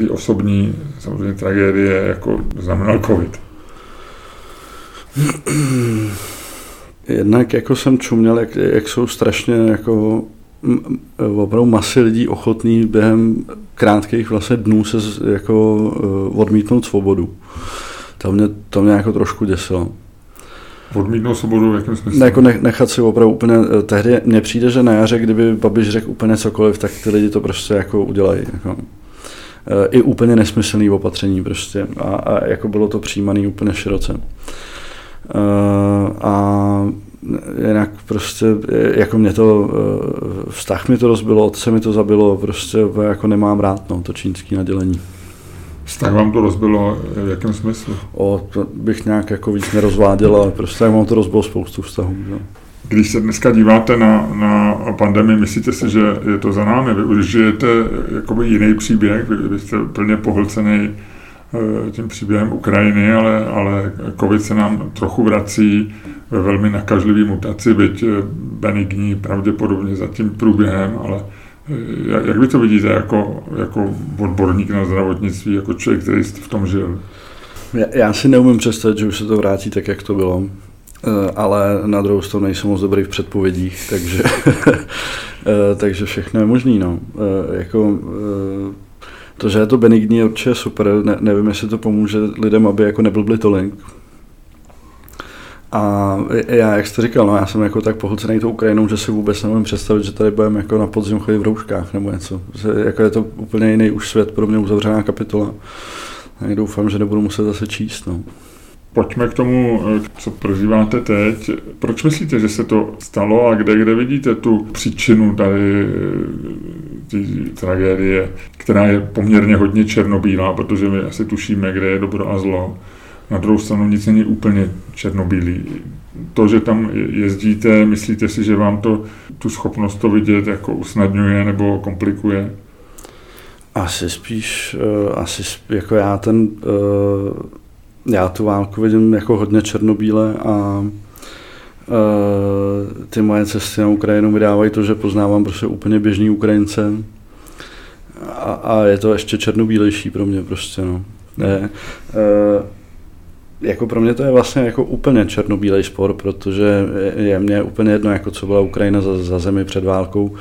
[SPEAKER 3] osobní samozřejmě tragédie, jako znamenal COVID?
[SPEAKER 2] Jednak jako jsem čuměl, jak, jak jsou strašně jako opravdu masy lidí ochotný během krátkých vlastně dnů se jako eh, odmítnout svobodu. To mě, to mě jako trošku děsilo.
[SPEAKER 3] Odmítnout svobodu v jakém smyslu?
[SPEAKER 2] Ne, jako nechat si opravdu úplně, eh, tehdy mně přijde, že na jaře, kdyby Babiš řekl úplně cokoliv, tak ty lidi to prostě jako udělají. Jako. Eh, I úplně nesmyslný opatření prostě a, a jako bylo to přijímané úplně široce. Eh, a jinak prostě, jako mě to, vztah mi to rozbilo, otce mi to zabilo, prostě jako nemám rád, no, to čínský nadělení.
[SPEAKER 3] Tak vám to rozbilo v jakém smyslu?
[SPEAKER 2] O, to bych nějak jako víc nerozváděl, ale prostě tak vám to rozbilo spoustu vztahů. Že?
[SPEAKER 3] Když se dneska díváte na, na pandemii, myslíte si, že je to za námi? Vy už žijete jakoby jiný příběh, vy, vy jste plně pohlcený eh, tím příběhem Ukrajiny, ale, ale COVID se nám trochu vrací ve velmi nakažlivý mutaci, byť eh, benigní pravděpodobně za tím průběhem, ale jak, jak vy to vidíte jako, jako odborník na zdravotnictví, jako člověk, který v tom žil?
[SPEAKER 2] Já, já si neumím představit, že už se to vrátí tak, jak to bylo. Eh, ale na druhou stranu nejsem moc dobrý v předpovědích, takže, eh, takže všechno je možný. No. Eh, jako, to, že je to benigní, je určitě super. Ne, nevím, jestli to pomůže lidem, aby jako neblbli tolik, a já, jak jste říkal, no, já jsem jako tak pohlcený tou Ukrajinou, že si vůbec nemůžu představit, že tady budeme jako na podzim chodit v rouškách nebo něco. Že, jako je to úplně jiný už svět, pro mě uzavřená kapitola. A doufám, že nebudu muset zase číst. No.
[SPEAKER 3] Pojďme k tomu, co prožíváte teď. Proč myslíte, že se to stalo a kde, kde vidíte tu příčinu tady té tragédie, která je poměrně hodně černobílá, protože my asi tušíme, kde je dobro a zlo. Na druhou stranu nic není úplně černobílý. To, že tam jezdíte, myslíte si, že vám to tu schopnost to vidět jako usnadňuje nebo komplikuje?
[SPEAKER 2] Asi spíš, uh, asi spíš, jako já ten, uh, já tu válku vidím jako hodně černobíle a Uh, ty moje cesty na Ukrajinu mi dávají to, že poznávám prostě úplně běžný Ukrajince a, a je to ještě černobílejší pro mě prostě, no. Ne, jako pro mě to je vlastně jako úplně černobílej spor, protože je mě úplně jedno, jako co byla Ukrajina za, za zemi před válkou,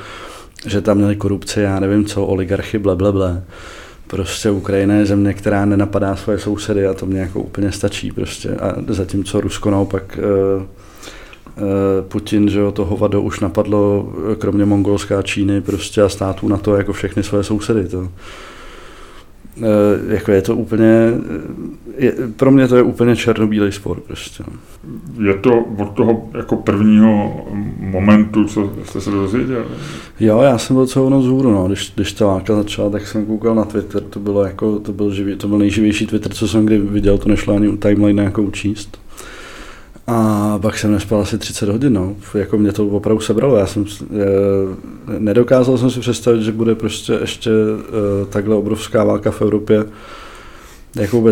[SPEAKER 2] že tam měli korupci, já nevím co, oligarchy, ble, ble, ble. Prostě Ukrajina je země, která nenapadá svoje sousedy a to mě jako úplně stačí prostě. A zatímco Rusko naopak uh, Putin, že jo, to hovado už napadlo, kromě Mongolská Číny prostě a států na to jako všechny své sousedy. To, Eh, jako je to úplně, eh, je, pro mě to je úplně černobílý spor prostě.
[SPEAKER 3] Je to od toho jako prvního momentu, co jste se dozvěděl?
[SPEAKER 2] Jo, já jsem byl celou noc hůru, no. Když, když ta válka začala, tak jsem koukal na Twitter, to bylo jako, to byl, živý, to byl nejživější Twitter, co jsem kdy viděl, to nešlo ani u timeline nějakou číst. A pak jsem nespal asi 30 hodin, no. Jako mě to opravdu sebralo. Já jsem, je, nedokázal jsem si představit, že bude prostě ještě e, takhle obrovská válka v Evropě. Jako,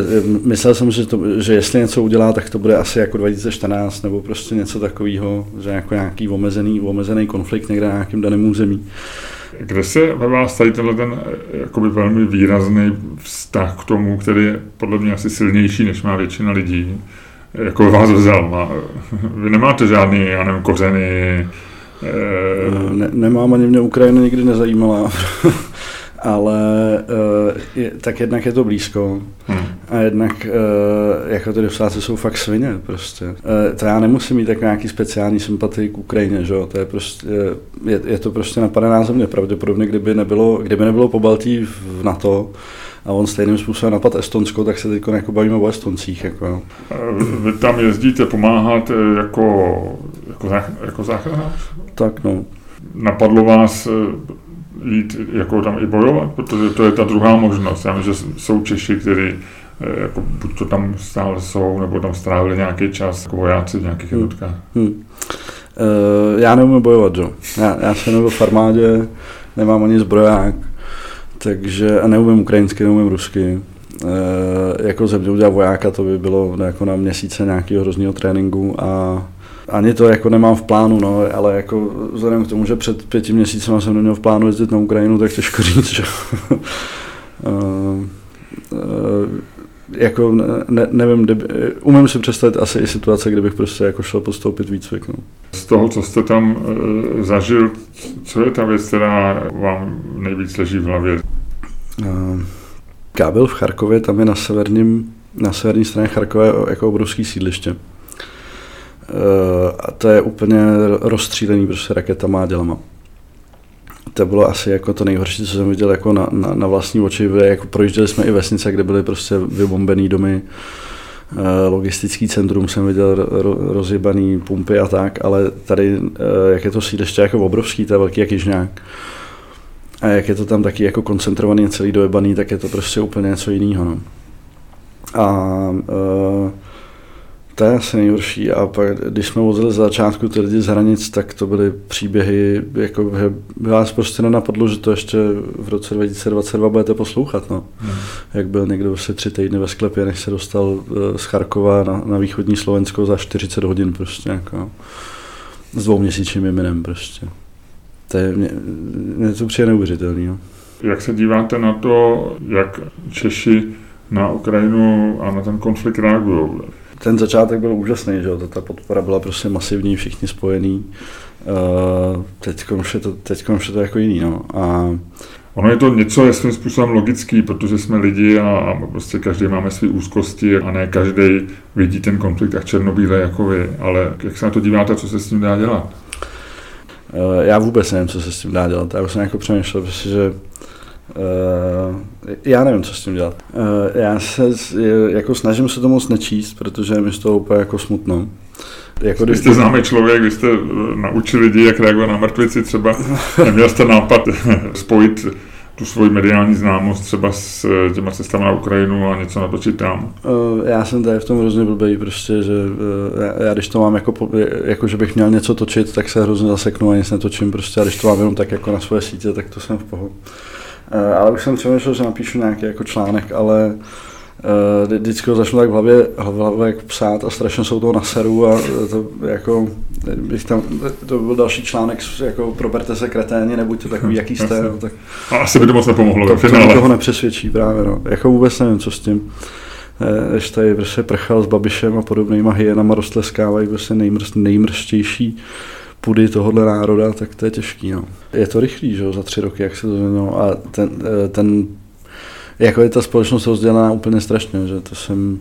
[SPEAKER 2] myslel jsem, že, to, že jestli něco udělá, tak to bude asi jako 2014 nebo prostě něco takového, že jako nějaký omezený, omezený konflikt někde na nějakém daném území.
[SPEAKER 3] Kde se ve vás tady tenhle ten jakoby velmi výrazný vztah k tomu, který je podle mě asi silnější, než má většina lidí, jako vás vzal? Vy nemáte žádný, já nevím, kořeny?
[SPEAKER 2] Ne, nemám, ani mě Ukrajina nikdy nezajímala. ale uh, je, tak jednak je to blízko hmm. a jednak uh, jako ty Rusáci jsou fakt svině prostě. To já nemusím mít tak nějaký speciální sympatii k Ukrajině, že jo? To je prostě, je, je to prostě napadená země. Pravděpodobně, kdyby nebylo, kdyby nebylo po Baltí v NATO, a on stejným způsobem napad Estonsko, tak se teď jako bavíme o Estoncích. Jako.
[SPEAKER 3] Vy tam jezdíte pomáhat jako, jako, jako záchranář?
[SPEAKER 2] Tak no.
[SPEAKER 3] Napadlo vás jít jako tam i bojovat, protože to je ta druhá možnost. Já vím, že jsou Češi, kteří eh, jako buď to tam stále jsou, nebo tam strávili nějaký čas jako vojáci v nějakých hmm. jednotkách. Hmm. Uh,
[SPEAKER 2] já neumím bojovat, jo. Já, já jsem nebyl v armádě, nemám ani zbroják, takže a neumím ukrajinsky, neumím rusky. Uh, jako země udělat vojáka, to by bylo jako na měsíce nějakého hrozného tréninku a ani to jako nemám v plánu, no, ale jako vzhledem k tomu, že před pěti měsíci jsem neměl v plánu jezdit na Ukrajinu, tak těžko říct, že uh, uh, jako ne, nevím, kdyby, umím si představit asi i situace, kdybych prostě jako šel postoupit výcvik. No.
[SPEAKER 3] Z toho, co jste tam uh, zažil, co je ta věc, která vám nejvíc leží v hlavě?
[SPEAKER 2] Uh, kábel v Charkově, tam je na severním, na severní straně Charkové jako obrovský sídliště. Eh, a to je úplně rozstřílený prostě raketama a dělama. To bylo asi jako to nejhorší, co jsem viděl jako na, na, na vlastní oči. Jako projížděli jsme i vesnice, kde byly prostě vybombený domy, eh, logistický centrum jsem viděl ro, rozjebaný pumpy a tak, ale tady, eh, jak je to sídliště jako obrovský, to je velký jak jižňák. A jak je to tam taky jako koncentrovaný celý dojebaný, tak je to prostě úplně něco jiného. No. A uh, to je asi nejhorší. A pak, když jsme vozili z začátku ty lidi z hranic, tak to byly příběhy, jako by vás prostě nenapadlo, že to ještě v roce 2022 budete poslouchat. No. Hmm. Jak byl někdo vlastně tři týdny ve sklepě, než se dostal eh, z Charkova na, na východní Slovensko za 40 hodin prostě. Jako, s dvouměsíčním jmenem prostě. To je, mě, mě to přijde neuvěřitelný. No.
[SPEAKER 3] Jak se díváte na to, jak Češi na Ukrajinu a na ten konflikt reagují?
[SPEAKER 2] ten začátek byl úžasný, že jo? ta podpora byla prostě masivní, všichni spojení. Uh, teď už je to, je to jako jiný. No. A
[SPEAKER 3] Ono je to něco je svým způsobem logický, protože jsme lidi a, a prostě každý máme své úzkosti a ne každý vidí ten konflikt tak černobíle jako vy. Ale jak se na to díváte, co se s tím dá dělat?
[SPEAKER 2] Uh, já vůbec nevím, co se s tím dá dělat. Já už jsem jako přemýšlel, protože Uh, já nevím, co s tím dělat. Uh, já se jako snažím se to moc nečíst, protože mi z toho úplně jako smutno.
[SPEAKER 3] Jako když jste známý člověk, vy jste eh, naučil lidi, jak reagovat na mrtvici třeba, neměl jste nápad spojit tu svoji mediální známost třeba s těma cestami na Ukrajinu a něco natočit tam?
[SPEAKER 2] Já jsem tady v tom hrozně blbý, prostě, že já, já, když to mám jako, jako, že bych měl něco točit, tak se hrozně zaseknu a nic netočím prostě a když to mám jenom tak jako na svoje sítě, tak to jsem v pohodě. Eh, ale už jsem přemýšlel, že napíšu nějaký jako článek, ale uh, vždycky ho začnu tak v hlavě, v hlavě psát a strašně jsou toho na seru a to jako, bych tam, to byl další článek, jako proberte se kreténi, nebuďte takový, jaký jste. No, tak,
[SPEAKER 3] a asi by to moc nepomohlo
[SPEAKER 2] to, to, to toho nepřesvědčí právě, no. Jako vůbec nevím, co s tím. Když tady prostě prchal s Babišem a podobnýma hyenama roztleskávají prostě nejmrz, půdy tohohle národa, tak to je těžký. No. Je to rychlý, že jo, za tři roky, jak se to změnilo. A ten, eh, ten, jako je ta společnost rozdělená úplně strašně, že to jsem,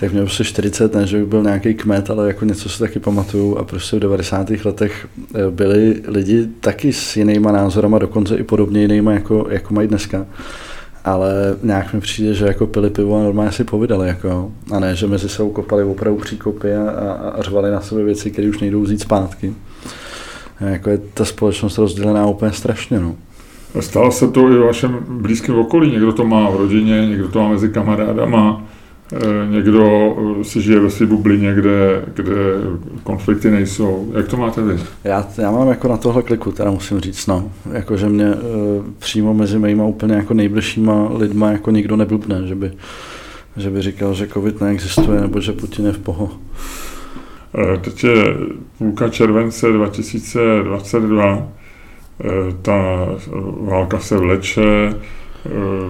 [SPEAKER 2] tak měl prostě 40, ne, že bych byl nějaký kmet, ale jako něco si taky pamatuju a prostě v 90. letech eh, byli lidi taky s jinýma názorama, dokonce i podobně jinýma, jako, jako mají dneska ale nějak mi přijde, že jako pili pivo a normálně si povídali, jako, a ne, že mezi sebou kopali opravdu příkopy a, a, a řvali na sebe věci, které už nejdou vzít zpátky. A jako je ta společnost rozdělená úplně strašně. No.
[SPEAKER 3] Stalo se to i v vašem blízkém okolí. Někdo to má v rodině, někdo to má mezi kamarádama. Eh, někdo eh, si žije ve své bublině, kde, kde konflikty nejsou. Jak to máte vy?
[SPEAKER 2] Já, já mám jako na tohle kliku, teda musím říct, no. Jako, že mě e, přímo mezi mýma úplně jako nejbližšíma lidma jako nikdo neblbne, že by, že by říkal, že covid neexistuje, nebo že Putin je v poho.
[SPEAKER 3] E, teď je půlka července 2022, e, ta válka se vleče,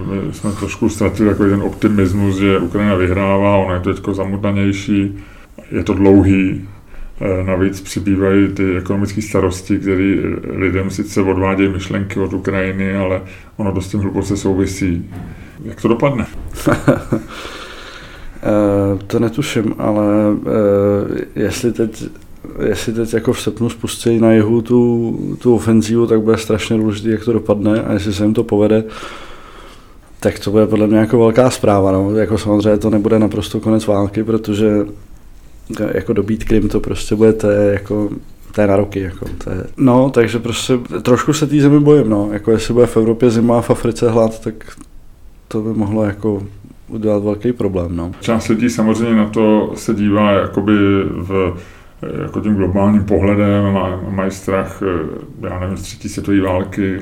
[SPEAKER 3] my jsme trošku ztratili takový ten optimismus, že Ukrajina vyhrává, ona je teď zamotanější, je to dlouhý, Navíc přibývají ty ekonomické starosti, které lidem sice odvádějí myšlenky od Ukrajiny, ale ono dost tím hluboce souvisí. Jak to dopadne?
[SPEAKER 2] to netuším, ale jestli teď jestli teď jako v srpnu spustí na jihu tu, tu ofenzívu, tak bude strašně důležité, jak to dopadne a jestli se jim to povede, tak to bude podle mě jako velká zpráva. No. Jako samozřejmě to nebude naprosto konec války, protože jako dobít Krym to prostě bude, to je jako je na roky. Jako, to je. No, takže prostě trošku se té zemi bojím. No. Jako jestli bude v Evropě zima a v Africe hlad, tak to by mohlo jako udělat velký problém. No.
[SPEAKER 3] Část lidí samozřejmě na to se dívá jakoby v jako tím globálním pohledem, mají strach, eh, já nevím, z třetí světové války,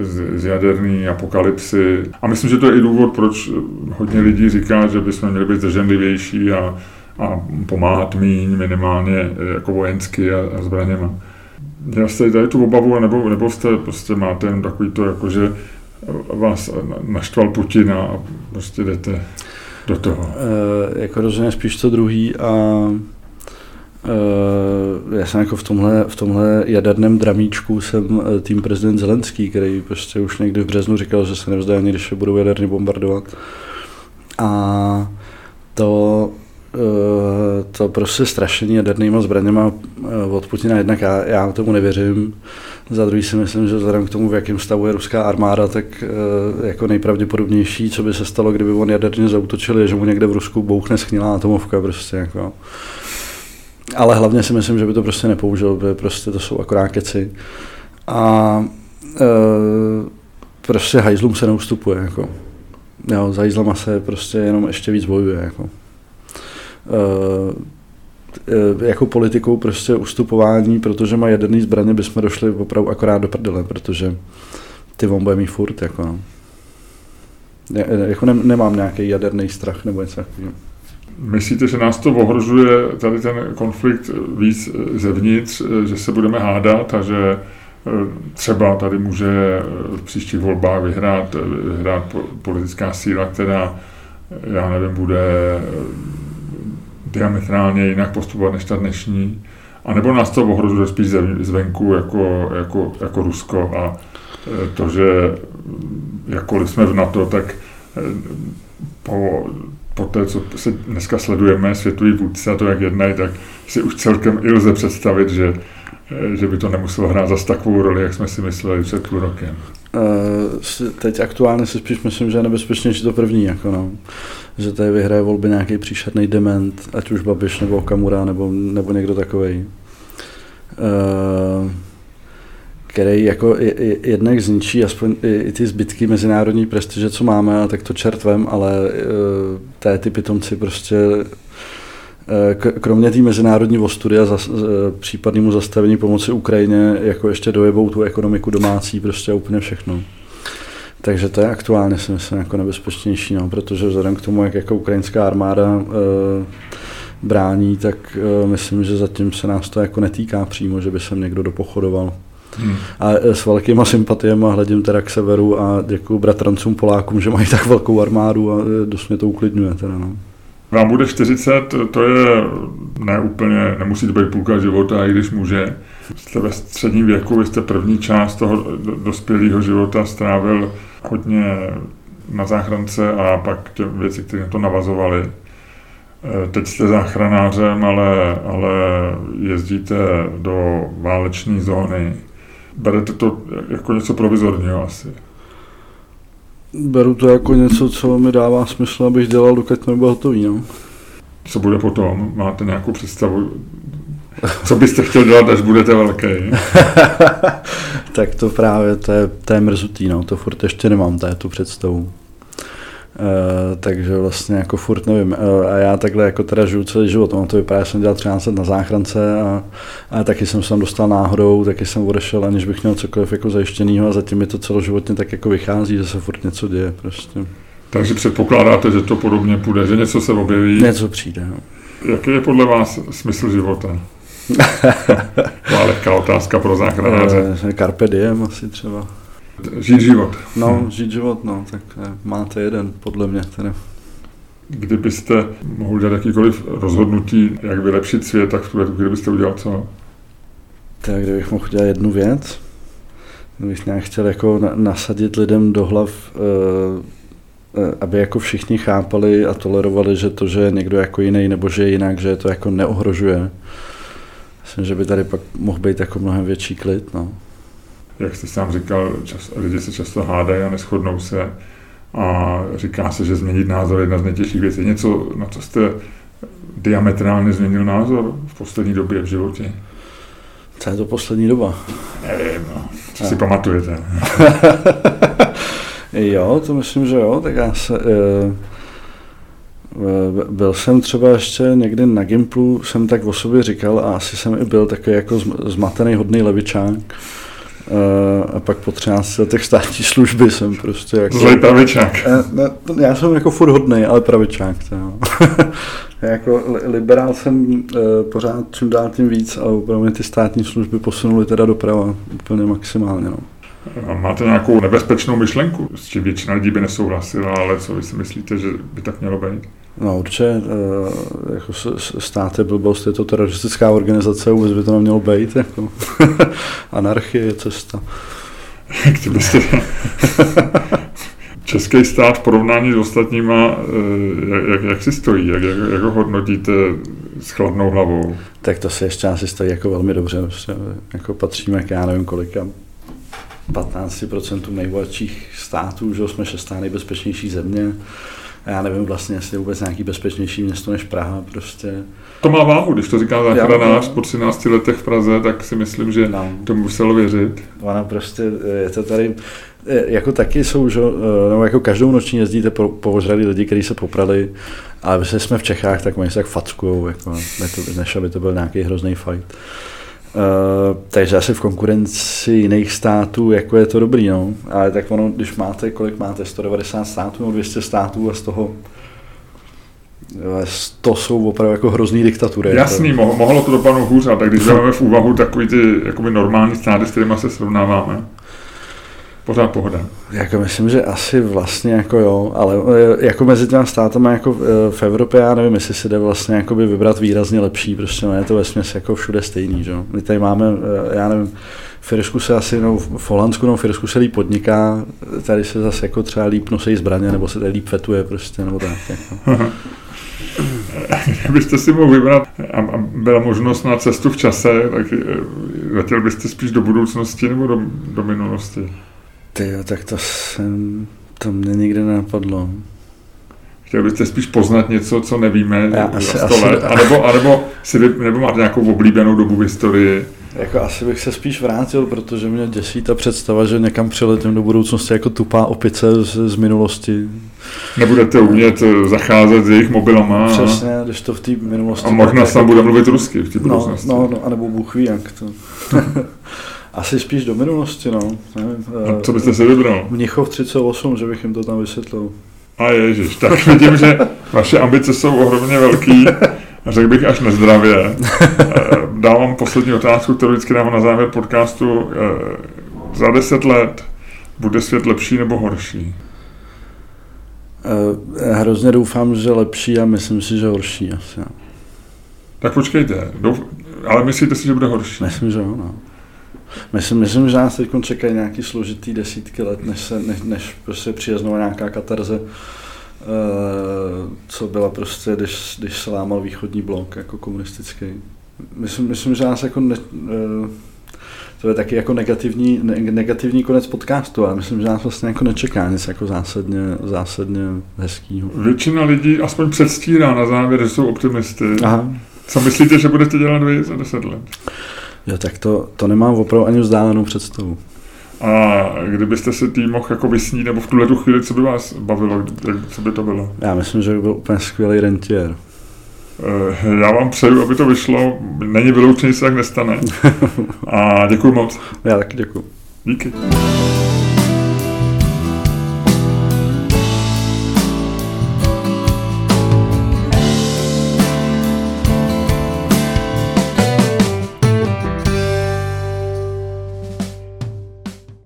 [SPEAKER 3] z, z apokalypsy. A myslím, že to je i důvod, proč hodně lidí říká, že bychom měli být zdrženlivější a, a pomáhat míň minimálně eh, jako vojensky a, a zbraněma. Já jste tady tu obavu, nebo, nebo jste prostě máte jen takový to, jako že vás naštval Putin a prostě jdete do toho.
[SPEAKER 2] E, jako rozhodně spíš to druhý a já jsem jako v tomhle, v tomhle jaderném dramíčku jsem tým prezident Zelenský, který prostě už někdy v březnu říkal, že se nevzdá ani, když se budou jaderně bombardovat. A to Eh, to prostě strašení jadernýma zbraněma eh, od Putina jednak já, já tomu nevěřím. Za druhý si myslím, že vzhledem k tomu, v jakém stavu je ruská armáda, tak eh, jako nejpravděpodobnější, co by se stalo, kdyby on jaderně zautočil, je, že mu někde v Rusku bouchne schnilá atomovka. Prostě, jako. Ale hlavně si myslím, že by to prostě nepoužil, protože prostě to jsou akorát keci. A e, prostě hajzlům se neustupuje. Jako. Jo, za hajzlama se prostě jenom ještě víc bojuje. Jako. Eh, eh, jako politikou prostě ustupování, protože má jaderný zbraně, bychom došli opravdu akorát do prdele, protože ty on bude mít furt, jako no. Jako ne, nemám nějaký jaderný strach nebo něco takového.
[SPEAKER 3] Myslíte, že nás to ohrožuje tady ten konflikt víc zevnitř, že se budeme hádat a že eh, třeba tady může v příštích volbách vyhrát, vyhrát politická síla, která, já nevím, bude diametrálně jinak postupovat než ta dnešní, a nebo nás to ohrožuje spíš zvenku jako, jako, jako Rusko a to, že jakkoliv jsme v NATO, tak po, po té, co se dneska sledujeme, světový vůdce a to, jak jednají, tak si už celkem i lze představit, že, e, že by to nemuselo hrát zase takovou roli, jak jsme si mysleli před půl rokem.
[SPEAKER 2] Uh, teď aktuálně si spíš myslím, že je nebezpečnější to první. Jako no že tady vyhraje volby nějaký příšerný dement, ať už Babiš nebo Kamura nebo, nebo někdo takový. Uh, eh, který jako jednak zničí aspoň i, ty zbytky mezinárodní prestiže, co máme, a tak to čertvem, ale uh, té ty pitomci prostě uh, kromě té mezinárodní ostudy a zas, uh, případnému zastavení pomoci Ukrajině, jako ještě dojebou tu ekonomiku domácí, prostě úplně všechno. Takže to je aktuálně si myslím jako nebezpečnější, no, protože vzhledem k tomu, jak jako ukrajinská armáda e, brání, tak e, myslím, že zatím se nás to jako netýká přímo, že by se někdo dopochodoval. Hmm. A eh, s velkýma sympatiemi hledím teda k severu a děkuji bratrancům Polákům, že mají tak velkou armádu a dost mě to uklidňuje. Teda, no.
[SPEAKER 3] Vám bude 40, to je neúplně, nemusí to být půlka života, i když může. Jste ve středním věku, vy jste první část toho dospělého života strávil hodně na záchrance a pak tě věci, které na to navazovaly. E, teď jste záchranářem, ale, ale jezdíte do váleční zóny. Berete to jako něco provizorního asi.
[SPEAKER 2] Beru to jako něco, co mi dává smysl, abych dělal, dokud to nebude hotový. No.
[SPEAKER 3] Co bude potom? Máte nějakou představu, co byste chtěl dělat, až budete velký?
[SPEAKER 2] tak to právě, to je, to je mrzutý, no, to furt ještě nemám, to je tu představu. Uh, takže vlastně jako furt nevím. Uh, a já takhle jako teda žiju celý život. Ono to vypadá, že jsem dělal 13 let na záchrance a, a taky jsem se tam dostal náhodou, taky jsem odešel, aniž bych měl cokoliv jako zajištěného a zatím mi to celoživotně tak jako vychází, že se furt něco děje prostě.
[SPEAKER 3] Takže předpokládáte, že to podobně půjde, že něco se objeví?
[SPEAKER 2] Něco přijde, no.
[SPEAKER 3] Jaký je podle vás smysl života? Má lehká otázka pro záchranáře.
[SPEAKER 2] Carpe diem asi třeba.
[SPEAKER 3] Žít život.
[SPEAKER 2] No, žít život, no, tak eh, máte jeden, podle mě. Teda.
[SPEAKER 3] Kdybyste mohli udělat jakýkoliv rozhodnutí, jak vylepšit svět, tak v tuhle chvíli byste udělal co?
[SPEAKER 2] Tak kdybych mohl udělat jednu věc, kdybych nějak chtěl jako nasadit lidem do hlav, eh, aby jako všichni chápali a tolerovali, že to, že je někdo jako jiný nebo že je jinak, že je to jako neohrožuje. Myslím, že by tady pak mohl být jako mnohem větší klid. No.
[SPEAKER 3] Jak jste sám říkal, čas, lidi se často hádají a neschodnou se a říká se, že změnit názor je jedna z nejtěžších věcí. Něco, na co jste diametrálně změnil názor v poslední době v životě?
[SPEAKER 2] Co je to poslední doba?
[SPEAKER 3] Nevím, no. Co si pamatujete?
[SPEAKER 2] jo, to myslím, že jo. Tak já se... Uh, byl jsem třeba ještě někdy na Gimplu, jsem tak o sobě říkal a asi jsem i byl takový jako zmatený hodný levičák. Uh, a pak po 13 letech státní služby jsem prostě jako...
[SPEAKER 3] Zlej pravičák.
[SPEAKER 2] Ne, ne, já jsem jako furt hodný, ale pravičák. Jako liberál jsem uh, pořád čím dál tím víc, ale opravdu ty státní služby posunuly teda doprava úplně maximálně. No.
[SPEAKER 3] Máte nějakou nebezpečnou myšlenku, s čím většina lidí by nesouhlasila, ale co vy si myslíte, že by tak mělo být?
[SPEAKER 2] No určitě, uh, jako stát je blbost, je to teroristická organizace, vůbec by to nemělo být, jako anarchie je cesta.
[SPEAKER 3] Kdybyste Český stát v porovnání s ostatníma, eh, jak, jak si stojí, jak, jak, jak ho hodnotíte s chladnou hlavou?
[SPEAKER 2] Tak to si ještě asi stojí jako velmi dobře, prostě, jako patříme k já nevím kolika 15% nejbohatších států, že jsme šestá nejbezpečnější země. A já nevím vlastně, jestli je vůbec nějaký bezpečnější město než Praha. Prostě.
[SPEAKER 3] To má váhu, když to říká záchranář po 13 letech v Praze, tak si myslím, že no. to muselo věřit.
[SPEAKER 2] Ona prostě, je to tady, jako taky jsou, že, no, jako každou noční jezdíte po, po lidi, kteří se poprali, ale když jsme v Čechách, tak oni se tak fackujou, jako, než aby to byl nějaký hrozný fight. Uh, takže asi v konkurenci jiných států, jako je to dobrý, no. Ale tak ono, když máte, kolik máte, 190 států nebo 200 států a z toho to jsou opravdu jako hrozný diktatury.
[SPEAKER 3] Jasný, to... mohlo to dopadnout hůř, a tak když vezmeme v úvahu takový ty jakoby normální státy, s kterými se srovnáváme, pořád pohoda.
[SPEAKER 2] Jako myslím, že asi vlastně jako jo, ale e, jako mezi těmi státama jako e, v Evropě, já nevím, jestli si jde vlastně jakoby vybrat výrazně lepší, prostě no, je to vesměs jako všude stejný, že? My tady máme, e, já nevím, v Irsku se asi, no, v Holandsku, no, v Irsku se líp podniká, tady se zase jako třeba líp nosí zbraně, nebo se tady líp fetuje prostě, nebo tak. Jako.
[SPEAKER 3] Kdybyste si mohl vybrat a byla možnost na cestu v čase, tak letěl byste spíš do budoucnosti nebo do, do minulosti?
[SPEAKER 2] Ty tak to jsem, to mě nikdy nenapadlo.
[SPEAKER 3] Chtěl byste spíš poznat něco, co nevíme Já asi, za 100 asi, let, anebo, anebo, si, nebo máte nějakou oblíbenou dobu v historii?
[SPEAKER 2] Jako asi bych se spíš vrátil, protože mě děsí ta představa, že někam přiletím do budoucnosti jako tupá opice z, z minulosti.
[SPEAKER 3] Nebudete umět eh, zacházet s jejich mobilama.
[SPEAKER 2] Přesně, když to v té minulosti...
[SPEAKER 3] A možná tam bude mluvit rusky v té no, budoucnosti.
[SPEAKER 2] No, no, anebo Bůh ví, jak to. Asi spíš do minulosti, no. Nevím,
[SPEAKER 3] A co byste si vybral?
[SPEAKER 2] Mnichov 38, že bych jim to tam vysvětlil.
[SPEAKER 3] A ježiš, tak vidím, že vaše ambice jsou ohromně velký, řekl bych až nezdravě. Eh, dávám poslední otázku, kterou vždycky dávám na závěr podcastu. Eh, za deset let bude svět lepší nebo horší?
[SPEAKER 2] Eh, hrozně doufám, že lepší a myslím si, že horší asi.
[SPEAKER 3] Tak počkejte, douf... ale myslíte si, že bude horší?
[SPEAKER 2] Myslím, že jo, no. Myslím, myslím, že nás teď čekají nějaký složitý desítky let, než, se, než, než prostě přijde znovu nějaká katarze, eh, co byla prostě, když, když se lámal východní blok jako komunistický. Myslím, myslím že nás jako ne, eh, to je taky jako negativní, negativní konec podcastu, ale myslím, že nás vlastně jako nečeká nic jako zásadně, zásadně hezkýho.
[SPEAKER 3] Většina lidí aspoň předstírá na závěr, že jsou optimisty. Aha. Co myslíte, že budete dělat vy za deset let?
[SPEAKER 2] Jo, tak to, to nemám opravdu ani vzdálenou představu.
[SPEAKER 3] A kdybyste si tým mohl jako vysnít, nebo v tuhle tu chvíli, co by vás bavilo, co by to bylo?
[SPEAKER 2] Já myslím, že by byl úplně skvělý rentier.
[SPEAKER 3] Eh, já vám přeju, aby to vyšlo. Není vyloučený, se tak nestane. A děkuji moc.
[SPEAKER 2] Já taky děkuji.
[SPEAKER 3] Díky.